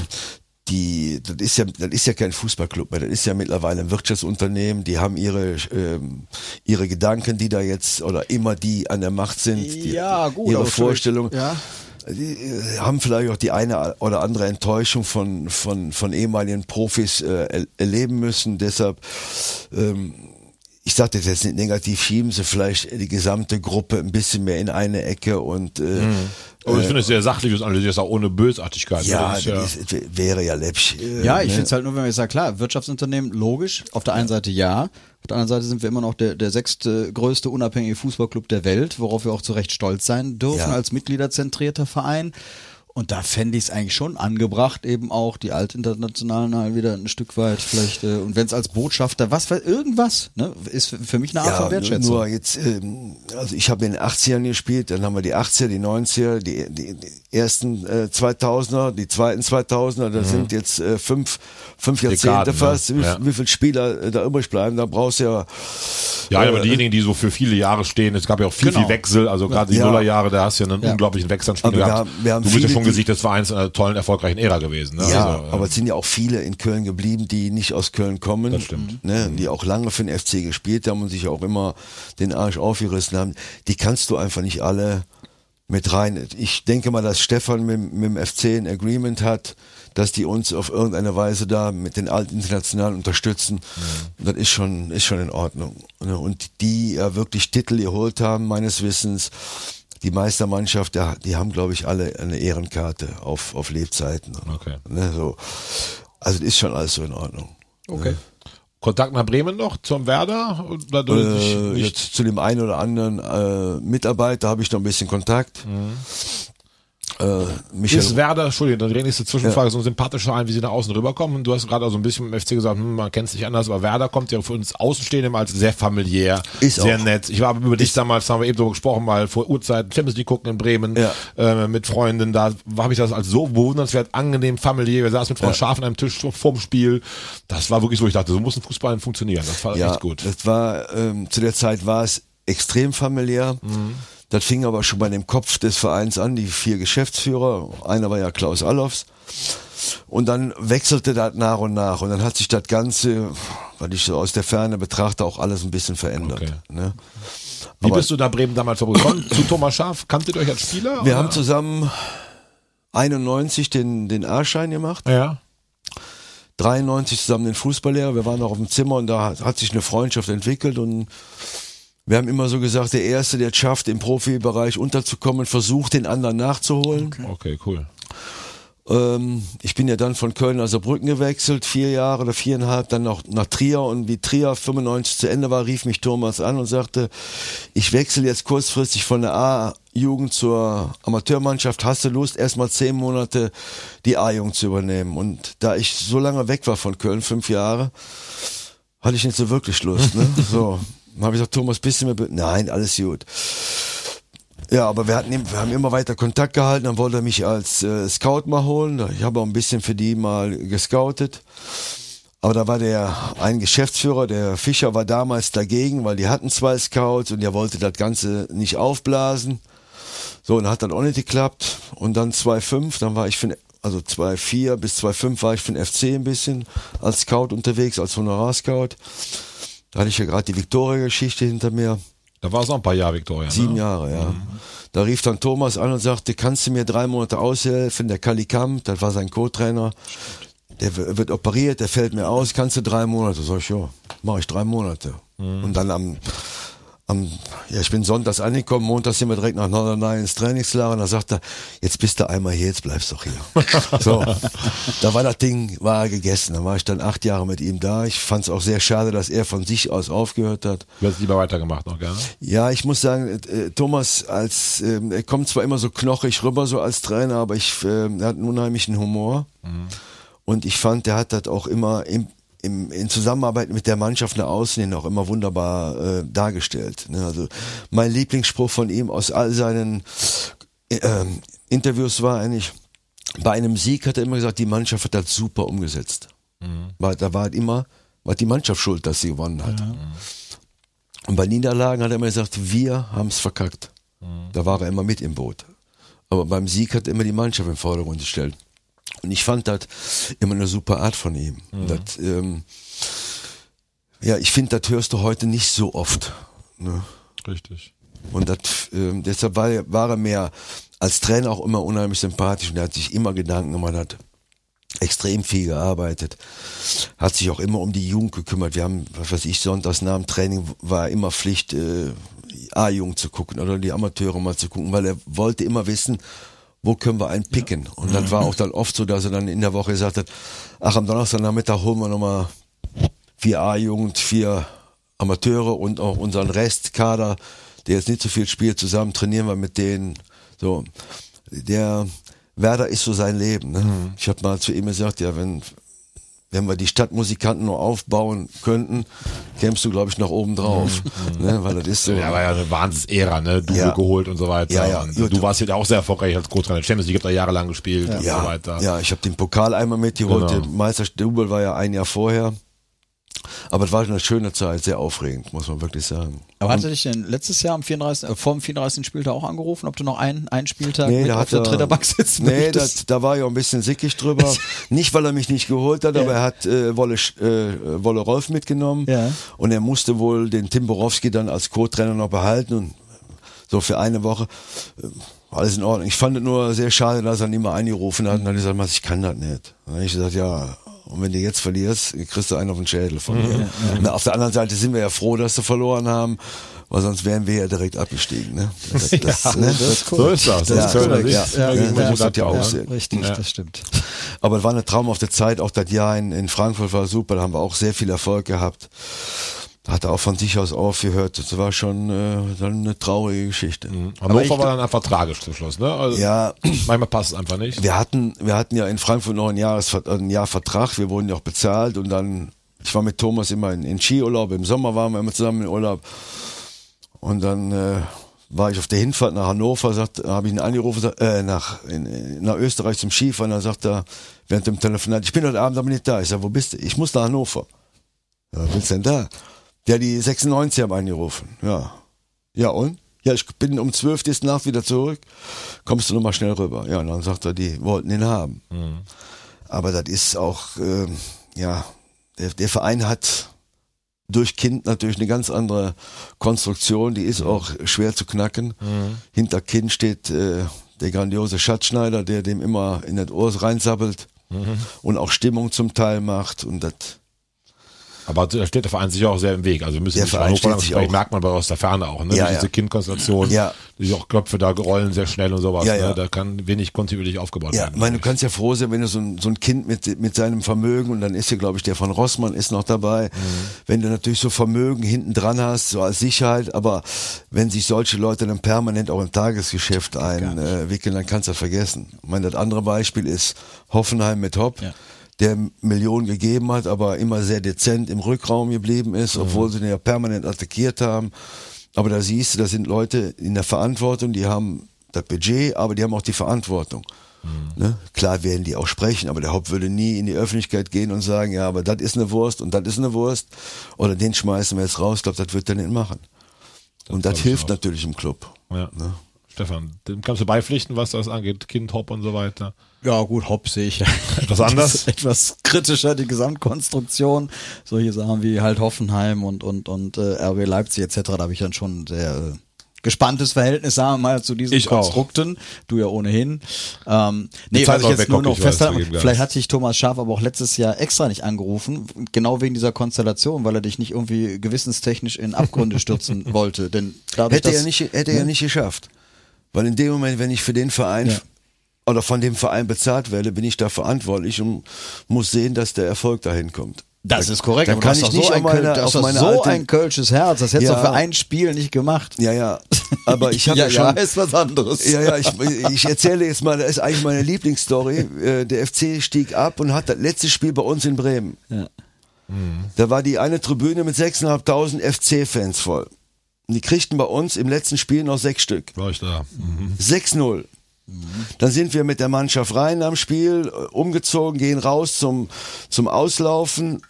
die, das ist ja, das ist ja kein Fußballclub mehr, das ist ja mittlerweile ein Wirtschaftsunternehmen, die haben ihre, ähm, ihre Gedanken, die da jetzt, oder immer die an der Macht sind, die, ja, gut, ihre Vorstellungen. Ja. Die äh, haben vielleicht auch die eine oder andere Enttäuschung von, von, von ehemaligen Profis äh, erleben müssen. Deshalb, ähm, ich sage das jetzt nicht negativ, schieben sie vielleicht die gesamte Gruppe ein bisschen mehr in eine Ecke und äh, mhm aber ich finde es sehr sachlich, das analysiert auch ohne Bösartigkeit. Ja, das, ja ist, wäre ja läppsch. Äh, ja, ich ne? finde es halt nur, wenn wir jetzt sagen, klar, Wirtschaftsunternehmen, logisch, auf der einen Seite ja, auf der anderen Seite sind wir immer noch der, der sechste größte unabhängige Fußballclub der Welt, worauf wir auch zu Recht stolz sein dürfen ja. als mitgliederzentrierter Verein. Und da fände ich es eigentlich schon angebracht, eben auch die Altinternationalen halt wieder ein Stück weit vielleicht, äh, und wenn es als Botschafter, was, irgendwas, ne, ist für mich eine Art ja, von Wertschätzung. Nur jetzt, ähm, also ich habe in den 80ern gespielt, dann haben wir die 80er, die 90er, die, die, die ersten äh, 2000er, die zweiten 2000er, da mhm. sind jetzt äh, fünf, fünf Jahrzehnte ne? fast, wie, ja. wie viele Spieler äh, da übrig bleiben, da brauchst du ja. Ja, aber äh, diejenigen, die so für viele Jahre stehen, es gab ja auch viel, genau. viel Wechsel, also gerade die ja. Nullerjahre, da hast du ja einen unglaublichen Wechsel an Spielen gehabt. Wir haben, wir haben du bist ja schon Gesicht des Vereins einer tollen, erfolgreichen Ära gewesen. Ne? Ja, also, aber es sind ja auch viele in Köln geblieben, die nicht aus Köln kommen. Das stimmt. Ne, die auch lange für den FC gespielt haben und sich auch immer den Arsch aufgerissen haben. Die kannst du einfach nicht alle mit rein. Ich denke mal, dass Stefan mit, mit dem FC ein Agreement hat, dass die uns auf irgendeine Weise da mit den alten Internationalen unterstützen. Ja. Das ist schon, ist schon in Ordnung. Ne, und die ja wirklich Titel geholt haben, meines Wissens, die Meistermannschaft, die haben, glaube ich, alle eine Ehrenkarte auf, auf Lebzeiten. Okay. Ne, so. Also ist schon alles so in Ordnung. Okay. Ne? Kontakt nach Bremen noch zum Werder? Oder äh, nicht? Jetzt zu dem einen oder anderen äh, Mitarbeiter habe ich noch ein bisschen Kontakt. Mhm. Äh, Michael Ist Werder, Entschuldigung, dann nächste Zwischenfrage, so ein sympathischer Verein, wie sie nach außen rüberkommen. Du hast gerade so ein bisschen im FC gesagt, hm, man kennt sich anders, aber Werder kommt ja für uns Außenstehende immer als sehr familiär, Ist sehr auch. nett. Ich war über dich damals, haben wir eben so gesprochen, mal vor Urzeiten Champions League gucken in Bremen Ja. äh, mit Freunden. Da habe ich das als so bewundernswert, angenehm, familiär. Wir saßen mit Frau Schaf an einem Tisch vorm Spiel. Das war wirklich so, ich dachte, so muss ein Fußball funktionieren. Das war ja, echt gut. Das war, ähm, zu der Zeit war es extrem familiär. Das fing aber schon bei dem Kopf des Vereins an, die vier Geschäftsführer. Einer war ja Klaus Allofs. Und dann wechselte das nach und nach. Und dann hat sich das Ganze, weil ich so aus der Ferne betrachte, auch alles ein bisschen verändert. Okay. Ne? Wie aber- bist du da Bremen damals vorgekommen? Zu Thomas Schaf? Kanntet ihr euch als Spieler? Wir oder? haben zusammen 91 den, den A-Schein gemacht. ja. 93 zusammen den Fußballlehrer. Wir waren auch auf dem Zimmer und da hat, hat sich eine Freundschaft entwickelt und wir haben immer so gesagt, der Erste, der es schafft, im Profibereich unterzukommen, versucht, den anderen nachzuholen. Okay, cool. Ähm, ich bin ja dann von Köln nach Saarbrücken gewechselt, vier Jahre oder viereinhalb, dann noch nach Trier und wie Trier 95 zu Ende war, rief mich Thomas an und sagte, ich wechsle jetzt kurzfristig von der A-Jugend zur Amateurmannschaft, hast du Lust, erstmal zehn Monate die A-Jugend zu übernehmen? Und da ich so lange weg war von Köln, fünf Jahre, hatte ich nicht so wirklich Lust. Ne? So, habe ich gesagt, Thomas, bist du mir... Nein, alles gut. Ja, aber wir, hatten, wir haben immer weiter Kontakt gehalten. Dann wollte er mich als äh, Scout mal holen. Ich habe auch ein bisschen für die mal gescoutet. Aber da war der ein Geschäftsführer, der Fischer war damals dagegen, weil die hatten zwei Scouts und der wollte das Ganze nicht aufblasen. So, und hat dann auch nicht geklappt. Und dann 2,5, dann war ich für also 2,4 bis 2,5 war ich für den FC ein bisschen als Scout unterwegs, als Honorar-Scout. Da hatte ich ja gerade die Victoria-Geschichte hinter mir. Da war es auch ein paar Jahre, Victoria. Sieben ne? Jahre, ja. Da rief dann Thomas an und sagte, kannst du mir drei Monate aushelfen? Der Kali Kamp, das war sein Co-Trainer, der wird operiert, der fällt mir aus, kannst du drei Monate? Sag ich, ja, mache ich drei Monate. Und dann am, am, ja, ich bin sonntags angekommen, montags sind wir direkt nach Norderney ins Trainingslager und da sagt er, jetzt bist du einmal hier, jetzt bleibst du doch hier. so, da war das Ding, war gegessen. Dann war ich dann acht Jahre mit ihm da. Ich fand es auch sehr schade, dass er von sich aus aufgehört hat. Du hättest lieber weitergemacht noch gerne. Ja, ich muss sagen, äh, Thomas, als ähm, er kommt zwar immer so knochig rüber, so als Trainer, aber ich, ähm, er hat einen unheimlichen Humor. Und ich fand, der hat das auch immer im, im, in Zusammenarbeit mit der Mannschaft nach außen hin auch immer wunderbar äh, dargestellt. Ne? Also mein Lieblingsspruch von ihm aus all seinen äh, Interviews war eigentlich, bei einem Sieg hat er immer gesagt, die Mannschaft hat das super umgesetzt. War, da war halt immer, war die Mannschaft schuld, dass sie gewonnen hat. Und bei Niederlagen hat er immer gesagt, wir haben es verkackt. Da war er immer mit im Boot. Aber beim Sieg hat er immer die Mannschaft im Vordergrund gestellt. Und ich fand das immer eine super Art von ihm. Das, ähm, ja, ich finde, das hörst du heute nicht so oft. Ne? Richtig. Und das, ähm, deshalb war, er- war er mir als Trainer auch immer unheimlich sympathisch und er hat sich immer Gedanken gemacht, hat extrem viel gearbeitet, hat sich auch immer um die Jugend gekümmert. Wir haben, was weiß ich, sonntags nach dem Training war immer Pflicht, äh, A-Jugend zu gucken oder die Amateure mal zu gucken, weil er wollte immer wissen, wo können wir einen picken. Und das war auch dann oft so, dass er dann in der Woche gesagt hat, ach, am Donnerstagnachmittag holen wir nochmal vier A-Jugend, vier Amateure und auch unseren Restkader, der jetzt nicht so viel spielt, zusammen trainieren wir mit denen. So, der Werder ist so sein Leben. Ne? Ich habe mal zu ihm gesagt, ja, wenn wenn wir die Stadtmusikanten nur aufbauen könnten, kämst du, glaube ich, noch oben drauf. ne? Weil das ist so. Ja, war ja eine Wahnsinnsära, ne? Du Ja. geholt und so weiter. Ja, ja. Und du warst ja auch sehr erfolgreich als Co-Trainer. Champions League habt ihr jahrelang gespielt und so ja, weiter. ja, ich habe den Pokal einmal mitgeholt. Genau. Der Meisterstubel war ja ein Jahr vorher. Aber es war eine schöne Zeit, sehr aufregend, muss man wirklich sagen. Aber hatte dich denn letztes Jahr am 34, äh, vor dem 34. Spieltag auch angerufen, ob du noch einen, einen Spieltag mit da auf hat der er- Trainerbank sitzen Nee, das, da war ich auch ein bisschen sickig drüber. nicht, weil er mich nicht geholt hat, aber er hat äh, Wolle, äh, Wolle Rolf mitgenommen. Ja. Und er musste wohl den Tim Borowski dann als Co-Trainer noch behalten. Und so für eine Woche. äh, Alles in Ordnung. Ich fand es nur sehr schade, dass er ihn immer angerufen hat und dann gesagt hat, ich kann das nicht. Dann habe ich gesagt, ja, und wenn du jetzt verlierst, kriegst du einen auf den Schädel von mir. Na, auf der anderen Seite sind wir ja froh, dass sie verloren haben, weil sonst wären wir ja direkt abgestiegen. Ne? Das, das, ne? das, So ist das. Das Ja, ist korrekt, Sicht. ja. Ja, muss das ja Mönchengladbach. aussehen. Richtig, Ja. das stimmt. Aber es war eine traumhafte Zeit, auch das Jahr in, in Frankfurt war super, da haben wir auch sehr viel Erfolg gehabt. Hat er auch von sich aus aufgehört. Das war schon äh, dann eine traurige Geschichte. Hannover ich- war dann einfach tragisch zum Schluss, ne? Also Ja, Manchmal passt es einfach nicht. wir hatten, wir hatten ja in Frankfurt noch ein, Jahresver ein Jahr Vertrag, wir wurden ja auch bezahlt und dann, ich war mit Thomas immer in, in Skiurlaub, im Sommer waren wir immer zusammen in Urlaub und dann äh, war ich auf der Hinfahrt nach Hannover, habe ich ihn angerufen, äh, nach, in, nach Österreich zum Skifahren, dann sagt er während dem Telefonat, ich bin heute Abend aber nicht da. Ich sage, wo bist du? Ich muss nach Hannover. Ja, was willst du denn da? Ja, die 96 haben angerufen. Ja. Ja, und? Ja, ich bin um 12 Uhr Nacht wieder zurück. Kommst du noch mal schnell rüber? Ja, und dann sagt er, die wollten ihn haben. Aber das ist auch, ähm, ja, der, der Verein hat durch Kind natürlich eine ganz andere Konstruktion, die ist auch schwer zu knacken. Hinter Kind steht äh, der grandiose Schatzschneider, der dem immer in das Ohr reinsabbelt und auch Stimmung zum Teil macht und das Aber da steht der Verein sich auch sehr im Weg. Also wir müssen Der nicht Verein steht sich auch- merkt man aber aus der Ferne auch, ne? Ja, Diese ja. Kindkonstellation, Ja. die auch Köpfe da rollen sehr schnell und sowas. Ja, Ne? ja. Da kann wenig kontinuierlich aufgebaut Ja, werden. ich meine, du kannst ja froh sein, wenn du so ein, so ein Kind mit, mit seinem Vermögen, und dann ist ja, glaube ich, der von Rossmann ist noch dabei, wenn du natürlich so Vermögen hinten dran hast, so als Sicherheit, aber wenn sich solche Leute dann permanent auch im Tagesgeschäft einwickeln, dann kannst du das vergessen. Ich meine, das andere Beispiel ist Hoffenheim mit Hopp. Ja. Der Millionen gegeben hat, aber immer sehr dezent im Rückraum geblieben ist, obwohl sie den ja permanent attackiert haben. Aber da siehst du, das sind Leute in der Verantwortung, die haben das Budget, aber die haben auch die Verantwortung. Ne? Klar werden die auch sprechen, aber der Haupt würde nie in die Öffentlichkeit gehen und sagen, ja, aber das ist eine Wurst und das ist eine Wurst. Oder den schmeißen wir jetzt raus. Ich glaube, das wird er nicht machen. und das glaub ich hilft auch. natürlich im Club. Ja. Ne? Stefan, dem kannst du beipflichten, was das angeht, Kind, Hop und so weiter. Ja, gut, Hopp sehe ich. Etwas anders? Etwas kritischer, die Gesamtkonstruktion. Solche Sachen wie halt Hoffenheim und, und, und äh, RB Leipzig etc. Da habe ich dann schon ein sehr äh, gespanntes Verhältnis, sagen wir mal, zu diesen Ich auch. Konstrukten. Du ja ohnehin. Ähm, nee, was ich jetzt weg, nur noch gab. vielleicht hat sich Thomas Schaaf aber auch letztes Jahr extra nicht angerufen, genau wegen dieser Konstellation, weil er dich nicht irgendwie gewissenstechnisch in Abgründe stürzen wollte. Denn dadurch, Hätte dass, er nicht, hätte er nicht geschafft. Weil in dem Moment, wenn ich für den Verein Ja. Oder von dem Verein bezahlt werde, bin ich da verantwortlich und muss sehen, dass der Erfolg dahin kommt. Das ist korrekt, Dann kann du ich nicht so auf ein, meine, du auf meine so alte, ein kölsches Herz. Das hättest du Ja. für ein Spiel nicht gemacht. Ja, ja. Aber ich habe ja, ja, schon. ja, ist was anderes. Ja, ja, ich, ich erzähle jetzt mal, das ist eigentlich meine Lieblingsstory. Äh, Der FC stieg ab und hat das letzte Spiel bei uns in Bremen. Ja. Da war die eine Tribüne mit 6.500 FC-Fans voll. Und die kriegten bei uns im letzten Spiel noch sechs Stück. War ich da. Mhm. 6-0. Dann sind wir mit der Mannschaft rein am Spiel, äh, umgezogen, gehen raus zum, zum Auslaufen.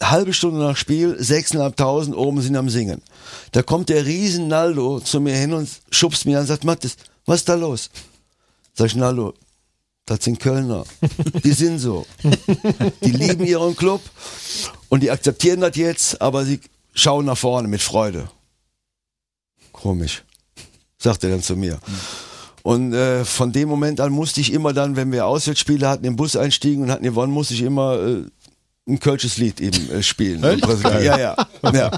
Halbe Stunde nach Spiel, 6.500 oben sind am Singen. Da kommt der riesen Naldo zu mir hin und schubst mir an und sagt, Mathis, was ist da los? Sag ich, Naldo, das sind Kölner. Die sind so. Die lieben ihren Club und die akzeptieren das jetzt, aber sie schauen nach vorne mit Freude. Komisch, sagt er dann zu mir. Und äh, von dem Moment an musste ich immer dann, wenn wir Auswärtsspiele hatten, im Bus einstiegen und hatten gewonnen, musste ich immer äh, ein kölsches Lied eben äh, spielen. Echt? Ja, ja. ja.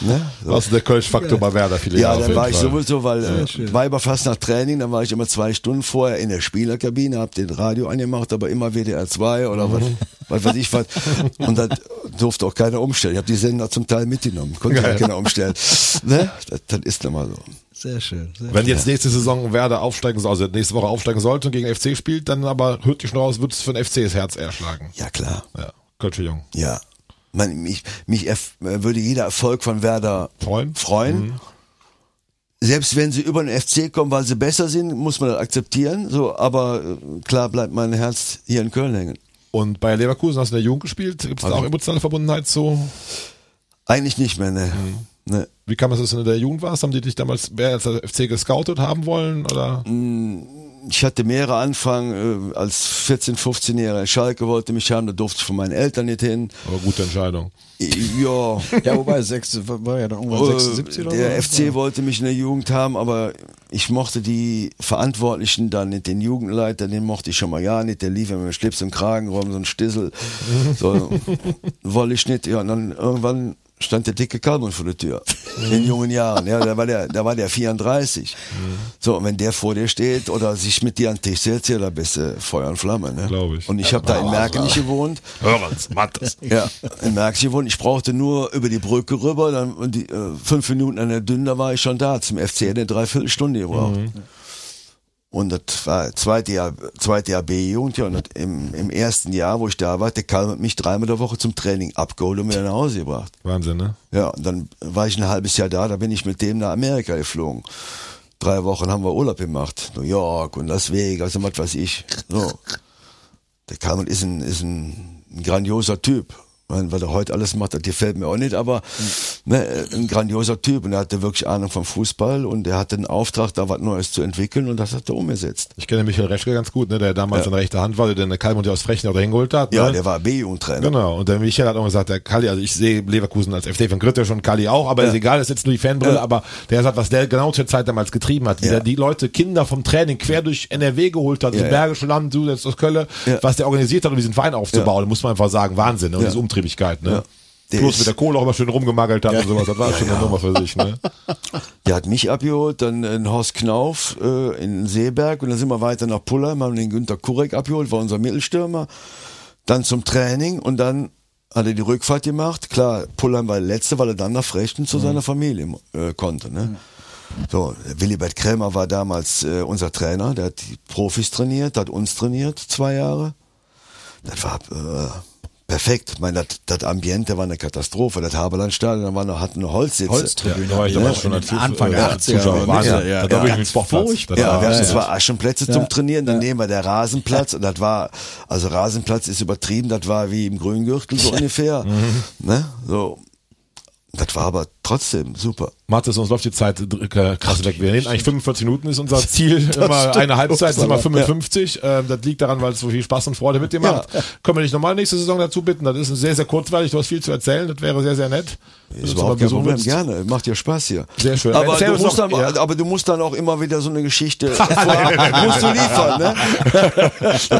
ne? so. Was ist der Kölsch-Faktor bei Werder viele Ja, Jahre dann war ich Fall. sowieso, weil äh, war aber fast nach Training, dann war ich immer zwei Stunden vorher in der Spielerkabine, hab den Radio angemacht, aber immer WDR 2 oder was, Mhm. was weiß ich was. Und dann durfte auch keiner umstellen. Ich habe die Sender zum Teil mitgenommen, konnte ja keiner umstellen. Ne? Das, das ist nun mal so. Sehr schön. Sehr Wenn jetzt nächste Saison Werder aufsteigen soll, also nächste Woche aufsteigen sollte und gegen FC spielt, dann aber hört die schon raus, wird es für den FC das Herz erschlagen. Ja, klar. Ja, Kölsche Jung. Ja. Man, mich mich würde jeder Erfolg von Werder Freuen? freuen. Selbst wenn sie über den FC kommen, weil sie besser sind, muss man das akzeptieren. So, aber äh, klar bleibt mein Herz hier in Köln hängen. Und bei Leverkusen hast du in der Jugend gespielt. Gibt es Also da auch emotionale Verbundenheit zu? Eigentlich nicht mehr, ne. ne. Wie kam es, dass du in der Jugend warst? Haben die dich damals wer als FC gescoutet haben wollen? Oder? Ich hatte mehrere Anfang, äh, als 14-, 15-Jähriger. Schalke wollte mich haben, da durfte ich von meinen Eltern nicht hin. Aber gute Entscheidung. Ja, Ja, wobei, sechs, war ja dann irgendwann 76 Äh, oder der. FC wollte mich in der Jugend haben, aber ich mochte die Verantwortlichen dann nicht, den Jugendleiter, den mochte ich schon mal ja nicht, der lief immer mit Schlips und Kragen rum, so ein Stissel. So, wollte ich nicht. Ja, und dann irgendwann stand der dicke Kalmund vor der Tür. In jungen Jahren. Ja, da war der, da war der 34. So, und wenn der vor dir steht oder sich mit dir an den Tisch setzt, ja, da bist du Feuer und Flamme, ne? Glaub ich. Und ich habe da in Merkenich gewohnt. Hörens, Mattes. Ja, in Merkenich gewohnt. Ich brauchte nur über die Brücke rüber, dann und die, äh, fünf Minuten an der Dünn, da war ich schon da. Zum FC eine Dreiviertelstunde gebraucht. Und das war zweite Jahr, zweite Jahr B-Jugend, ja, und im, im ersten Jahr, wo ich da war, der Karl mich dreimal der Woche zum Training abgeholt und wieder nach Hause gebracht. Wahnsinn, ne? Ja, und dann war ich ein halbes Jahr da, da bin ich mit dem nach Amerika geflogen. Drei Wochen haben wir Urlaub gemacht. New York und Las Vegas und was weiß ich. So. Der Carmen ist ein, ist ein, ein grandioser Typ. Meine, Was er heute alles macht, das gefällt mir auch nicht, aber ne, ein grandioser Typ und er hatte wirklich Ahnung vom Fußball und er hatte einen Auftrag, da was Neues zu entwickeln und das hat er umgesetzt. Ich kenne Michael Reschke ganz gut, ne, der damals Ja. in rechter Hand war, der den Kalmund ja aus Frechenau dahin geholt hat. Ja, ne? der war B-Jugendtrainer. Genau, und der Michael hat auch gesagt, der Kalli, also ich sehe Leverkusen als FC von Grütter schon Kalli auch, aber ist egal, ist jetzt nur die Fanbrille, Ja. aber der sagt, was der genau zur Zeit damals getrieben hat, wie Ja. der die Leute, Kinder vom Training quer durch NRW geholt hat, Ja, ja, ja. Bergische Land, du jetzt aus Köln, Ja. was der organisiert hat, um diesen Verein aufzubauen, muss man einfach sagen, Wahnsinn, ne? und Ja. diese Umtriebigkeit, ne? Ja. Der Plus mit der Kohle auch immer schön rumgemagelt hat und sowas, das war schon eine Nummer für sich, ne? Der hat mich abgeholt, dann in Horst Knauf äh, in Seeberg und dann sind wir weiter nach Pullheim, haben den Günter Kurek abgeholt, war unser Mittelstürmer. Dann zum Training und dann hat er die Rückfahrt gemacht. Klar, Pullheim war der Letzte, weil er dann nach Frechten zu seiner Familie äh, konnte. Ne? So, Willibert Krämer war damals äh, unser Trainer, der hat die Profis trainiert, hat uns trainiert, zwei Jahre. Das war äh, perfekt. Ich meine, das, das Ambiente war eine Katastrophe. Das Haberlandstadion, da war noch, hatten noch Holzsitze. Holztribüne. Da war ich Ja, damals schon in als Anfang der als 80er. Zuschauer, Wahnsinn. Ja, ja, da war ja. ich. Das Ja, war- wir hatten ja, zwar Aschenplätze zum Trainieren, daneben war der Rasenplatz und das war, also Rasenplatz ist übertrieben, das war wie im Grüngürtel so ungefähr. Ne? So. Das war aber trotzdem super. Mathis, uns läuft die Zeit äh, krass weg. Wir nehmen eigentlich 45 Minuten ist unser Ziel. immer eine Halbzeit sind immer 55. Ähm, das liegt daran, weil es so viel Spaß und Freude mit dir macht. Können wir dich nochmal nächste Saison dazu bitten? Das ist sehr, sehr kurzweilig. Du hast viel zu erzählen. Das wäre sehr, sehr nett. Ist überhaupt kein Problem, willst. gerne. Macht ja Spaß hier. Sehr schön. Aber du, musst noch- dann, ja. aber du musst dann auch immer wieder so eine Geschichte musst du liefern, ne?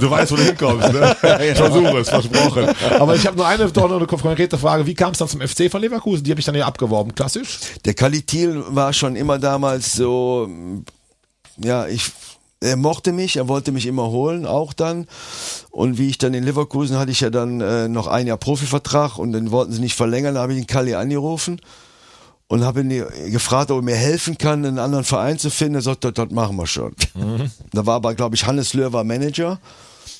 Du weißt, wo du hinkommst. Ne? Versuche es, versprochen. Aber ich habe nur eine, doch noch eine konkrete Frage. Wie kam es dann zum FC von Leverkusen? Die habe ich dann ja abgeworben. Klassisch? Der Kalitil war schon immer damals so, ja, ich, er mochte mich, er wollte mich immer holen, auch dann. Und wie ich dann in Leverkusen hatte ich ja dann äh, noch ein Jahr Profivertrag und dann wollten sie nicht verlängern, da habe ich den Kali angerufen und habe ihn gefragt, ob er mir helfen kann, einen anderen Verein zu finden. Er sagt, das, das machen wir schon. Da war aber, glaube ich, Hannes Löhr war Manager.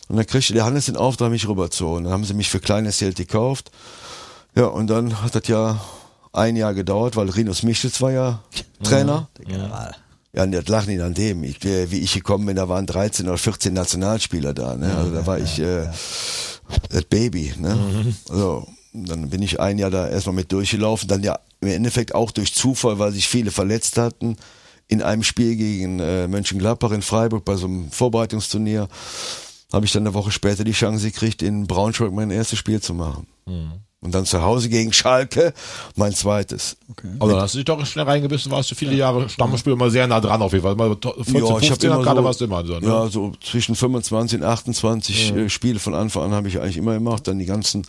Und dann kriegte der Hannes den Auftrag, mich rüberzuholen. Dann haben sie mich für kleines Geld gekauft. Ja, und dann hat das ja ein Jahr gedauert, weil Rinus Michels war ja Trainer. Ja, und das lag nicht an dem. Ich, äh, wie ich gekommen bin, da waren 13 oder 14 Nationalspieler da. Ne? Also da war ich äh, das Baby. Ne? So, dann bin ich ein Jahr da erstmal mit durchgelaufen. Dann ja im Endeffekt auch durch Zufall, weil sich viele verletzt hatten. In einem Spiel gegen äh, Mönchengladbach in Freiburg bei so einem Vorbereitungsturnier habe ich dann eine Woche später die Chance gekriegt, in Braunschweig mein erstes Spiel zu machen. Und dann zu Hause gegen Schalke mein zweites. Aber dann hast du dich doch schnell reingebissen, warst du viele Jahre Stammspieler mal sehr nah dran auf jeden Fall. Mal 14, Ja, ich habe 15 immer gerade so, warst du immer so. Ne? ja, so zwischen 25 und 28 äh, Spiele von Anfang an habe ich eigentlich immer gemacht. Dann die ganzen,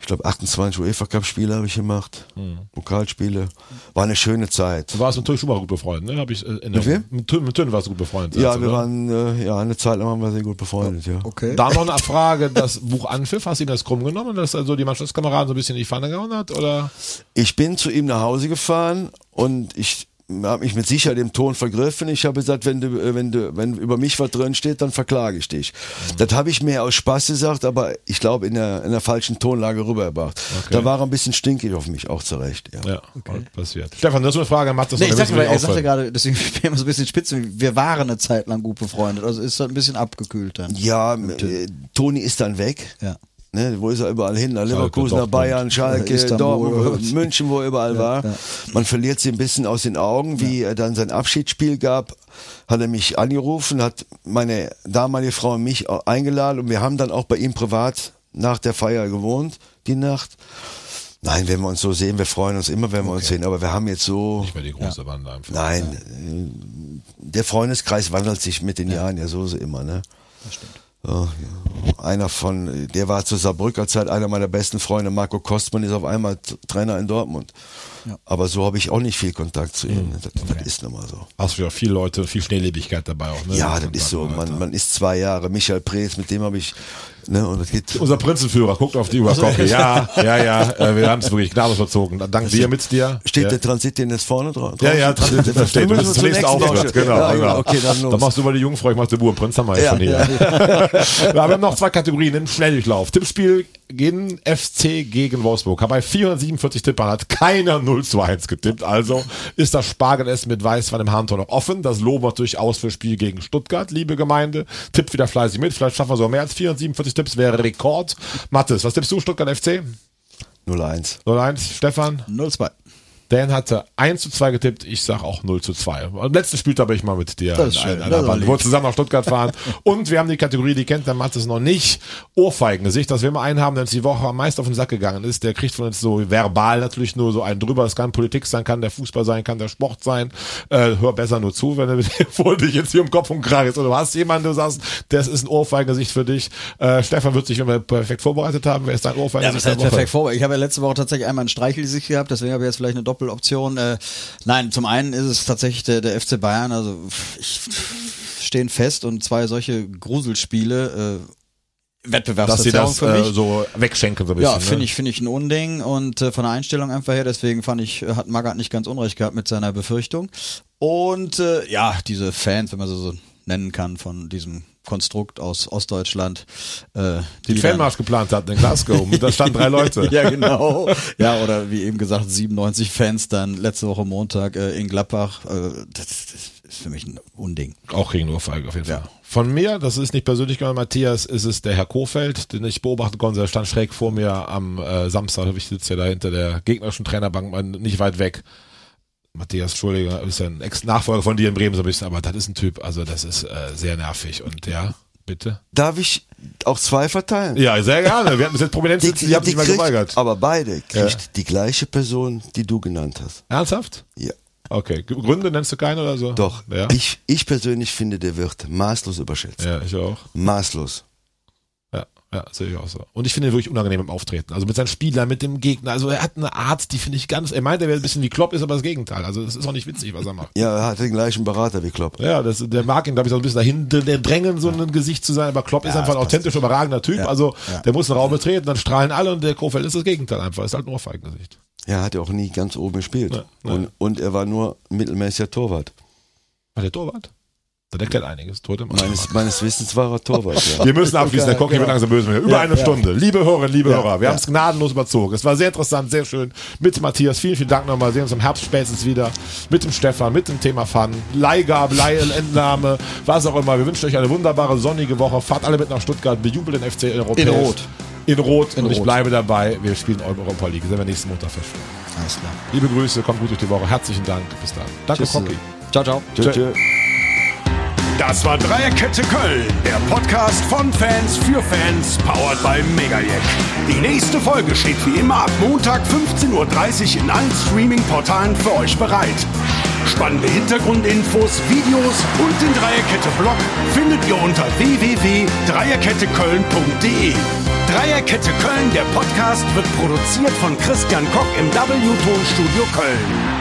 ich glaube 28 UEFA Cup Spiele habe ich gemacht, Pokalspiele. War eine schöne Zeit. Du warst mit Tönn Schumacher gut befreundet, ne? Hab ich, äh, in Mit wem? Mit Tönn, mit Tönn warst du gut befreundet. Ja, wir ne? waren äh, ja eine Zeit lang waren wir sehr gut befreundet. Ja. Okay. Da noch eine Frage, das Buch Anpfiff, hast du ihm das krumm genommen, dass also die Mannschaftskameraden so ein bisschen in die Pfanne gehauen hat, oder? Ich bin zu ihm nach Hause gefahren und ich habe mich mit Sicherheit im Ton vergriffen. Ich habe gesagt, wenn du, äh, wenn du, wenn über mich was drin steht, dann verklage ich dich. Das habe ich mir aus Spaß gesagt, aber ich glaube in der, in der falschen Tonlage rübergebracht. Da war er ein bisschen stinkig auf mich, auch zurecht. Ja. Ja, passiert. Stefan, das ist eine Frage, macht das Nee, noch ich ein sagte, er sagte gerade, deswegen bin ich immer so ein bisschen spitze, wir waren eine Zeit lang gut befreundet, also ist das ein bisschen abgekühlt dann. Ja, äh, Toni ist dann weg. Ja. Ne, wo ist er überall hin? Nach Leverkusen, Dortmund. Bayern, Schalke, Istanbul. Dortmund, München, wo er überall war. ja. Man verliert sie ein bisschen aus den Augen. Wie er dann sein Abschiedsspiel gab, hat er mich angerufen, hat meine damalige Frau und mich eingeladen und wir haben dann auch bei ihm privat nach der Feier gewohnt, die Nacht. Nein, wenn wir uns so sehen, wir freuen uns immer, wenn wir uns sehen, aber wir haben jetzt so, Nicht mehr die große Wand einfach. nein, äh, der Freundeskreis wandelt sich mit den Jahren ja so, so immer, ne? Das stimmt. Ja, ja. einer von, der war zur Saarbrücker Zeit einer meiner besten Freunde, Marco Kostmann, ist auf einmal Trainer in Dortmund. Aber so habe ich auch nicht viel Kontakt zu ihm. Das, das ist nun mal so. Hast du ja viele Leute, viel Schnelllebigkeit dabei auch. Ne? Ja, das ist so. Man, man ist zwei Jahre. Michael Preetz, mit dem habe ich, ne, und das geht. Unser Prinzenführer guckt auf die. Kocke. Ja, ja, ja. Äh, wir haben es wirklich gnadenlos verzogen. Dank dir mit dir. Steht ja. der Transit denn jetzt vorne drauf? Ja, ja, das, das, das steht. Das ist der nächste Auftritt. Genau, ja, genau. Okay, dann los. Dann machst du mal die Jungfrau, ich mach den Bubenprinz, haben wir Ja, schon hier. ja, Ja, wir haben noch zwei Kategorien im Schnelldurchlauf. Tippspiel gegen FC gegen Wolfsburg. Bei 447 Tippern hat keiner 0 zu 1 getippt. Also ist das Spargelessen mit Weißwein im Handtor noch offen. Das loben wir durchaus für Spiel gegen Stuttgart, liebe Gemeinde. Tippt wieder fleißig mit. Vielleicht schaffen wir so mehr als 447 Tipps, wäre Rekord. Mathis, was tippst du, Stuttgart FC? 0-1. 0-1, Stefan? 0-2. Dan hatte 1 zu 2 getippt, ich sag auch 0 zu 2. Am letzten Spieltag bin ich mal mit dir Das ist in schön, einer- das Band. lieb. Wir zusammen nach Stuttgart fahren. Und wir haben die Kategorie, die kennt der Mattes noch nicht, Ohrfeigengesicht, dass wir mal einen haben, der uns die Woche am meisten auf den Sack gegangen ist. Der kriegt von uns so verbal natürlich nur so einen drüber. Es kann Politik sein, kann der Fußball sein, kann der Sport sein. Äh, hör besser nur zu, wenn du vor dich jetzt hier um Kopf und Kragen ist. Oder du hast jemanden, du sagst, das ist ein Ohrfeigengesicht für dich. Äh, Stefan wird sich, wenn wir perfekt vorbereitet haben, wer ist dein Ja, Ohrfeigengesicht? das der heißt perfekt vor. Ich habe ja letzte Woche tatsächlich einmal ein Streichelgesicht gehabt, deswegen habe ich jetzt vielleicht eine Doppeloption. Äh, nein, zum einen ist es tatsächlich der, der FC Bayern. Also ich stehen fest und zwei solche Gruselspiele. Äh, Dass sie das für mich. äh, so wegschenken so ein bisschen. Ja, finde ne? ich, finde ich ein Unding und äh, von der Einstellung einfach her, deswegen fand ich, hat Magath nicht ganz unrecht gehabt mit seiner Befürchtung. Und äh, ja, diese Fans, wenn man sie so nennen kann, von diesem Konstrukt aus Ostdeutschland. Äh, die dann- Fanmarsch geplant hatten in Glasgow. Und da standen drei Leute. ja, genau. Ja, oder wie eben gesagt, 97 Fans dann letzte Woche Montag äh, in Gladbach. Äh, das, das ist für mich ein Unding. Auch gegen Ohrfeige auf jeden Fall. Ja. Von mir, das ist nicht persönlich gemeint, Matthias, ist es der Herr Kofeld, den ich beobachten konnte. Der stand schräg vor mir am äh, Samstag. Ich sitze ja da hinter der gegnerischen Trainerbank, nicht weit weg. Matthias, Entschuldige, ist ja ein Ex-Nachfolger von dir in Bremen so ein bisschen, aber das ist ein Typ, also das ist äh, sehr nervig. Und ja, bitte. Darf ich auch zwei verteilen? Ja, sehr gerne. Wir hatten bis jetzt Prominenz sitzen, die, haben sich mal geweigert. Aber beide kriegt die gleiche Person, die du genannt hast. Ernsthaft? Ja. Okay. Gründe nennst du keine oder so? Doch. Ja, Ich, ich persönlich finde, der wird maßlos überschätzt. ja ich auch. Maßlos. Ja, ja, sehe ich auch so. Und ich finde ihn wirklich unangenehm im Auftreten. Also mit seinen Spielern, mit dem Gegner. Also er hat eine Art, die finde ich ganz, er meint, er wäre ein bisschen wie Klopp, ist aber das Gegenteil. Also das ist auch nicht witzig, was er macht. Ja, er hat den gleichen Berater wie Klopp. Ja, das, der mag ihn, glaube ich, so ein bisschen dahin der drängen, so ein Gesicht zu sein, aber Klopp ist einfach ein authentisch überragender Typ. Also der muss einen Raum betreten, dann strahlen alle und der Kofeld ist das Gegenteil einfach. Ist halt ein Ohrfeigengesicht. Er hat ja auch nie ganz oben gespielt. Ja, ja. Und, und er war nur mittelmäßiger Torwart. War der Torwart? Das erklärt einiges. Mann. Meines, meines Wissens war er Torwart. Ja. Wir müssen abschließen, der Cocky wird langsam böse. Über eine Stunde. Liebe Hörerinnen, liebe Hörer, wir haben es gnadenlos überzogen. Es war sehr interessant, sehr schön. Mit Matthias, vielen, vielen Dank nochmal. Wir sehen uns im Herbst spätestens wieder. Mit dem Stefan, mit dem Thema Fun. Leihgabe, Leihentnahme, was auch immer. Wir wünschen euch eine wunderbare, sonnige Woche. Fahrt alle mit nach Stuttgart, bejubelt den FC in Europäisch. In Rot. In Rot. In und ich Rot. bleibe dabei. Wir spielen Europa League. Sehen wir nächsten Montag feststellen. Alles klar. Liebe Grüße, kommt gut durch die Woche. Herzlichen Dank. Bis dann. Danke, Tschüss. Cocky. Ciao, ciao. Tschö, tschö. Das war Dreierkette Köln, der Podcast von Fans für Fans, powered by Megajack. Die nächste Folge steht wie immer ab Montag 15.30 Uhr in allen Streaming-Portalen für euch bereit. Spannende Hintergrundinfos, Videos und den Dreierkette-Blog findet ihr unter www.dreierketteköln.de. Dreierkette Köln, der Podcast, wird produziert von Christian Koch im W-Ton-Studio Köln.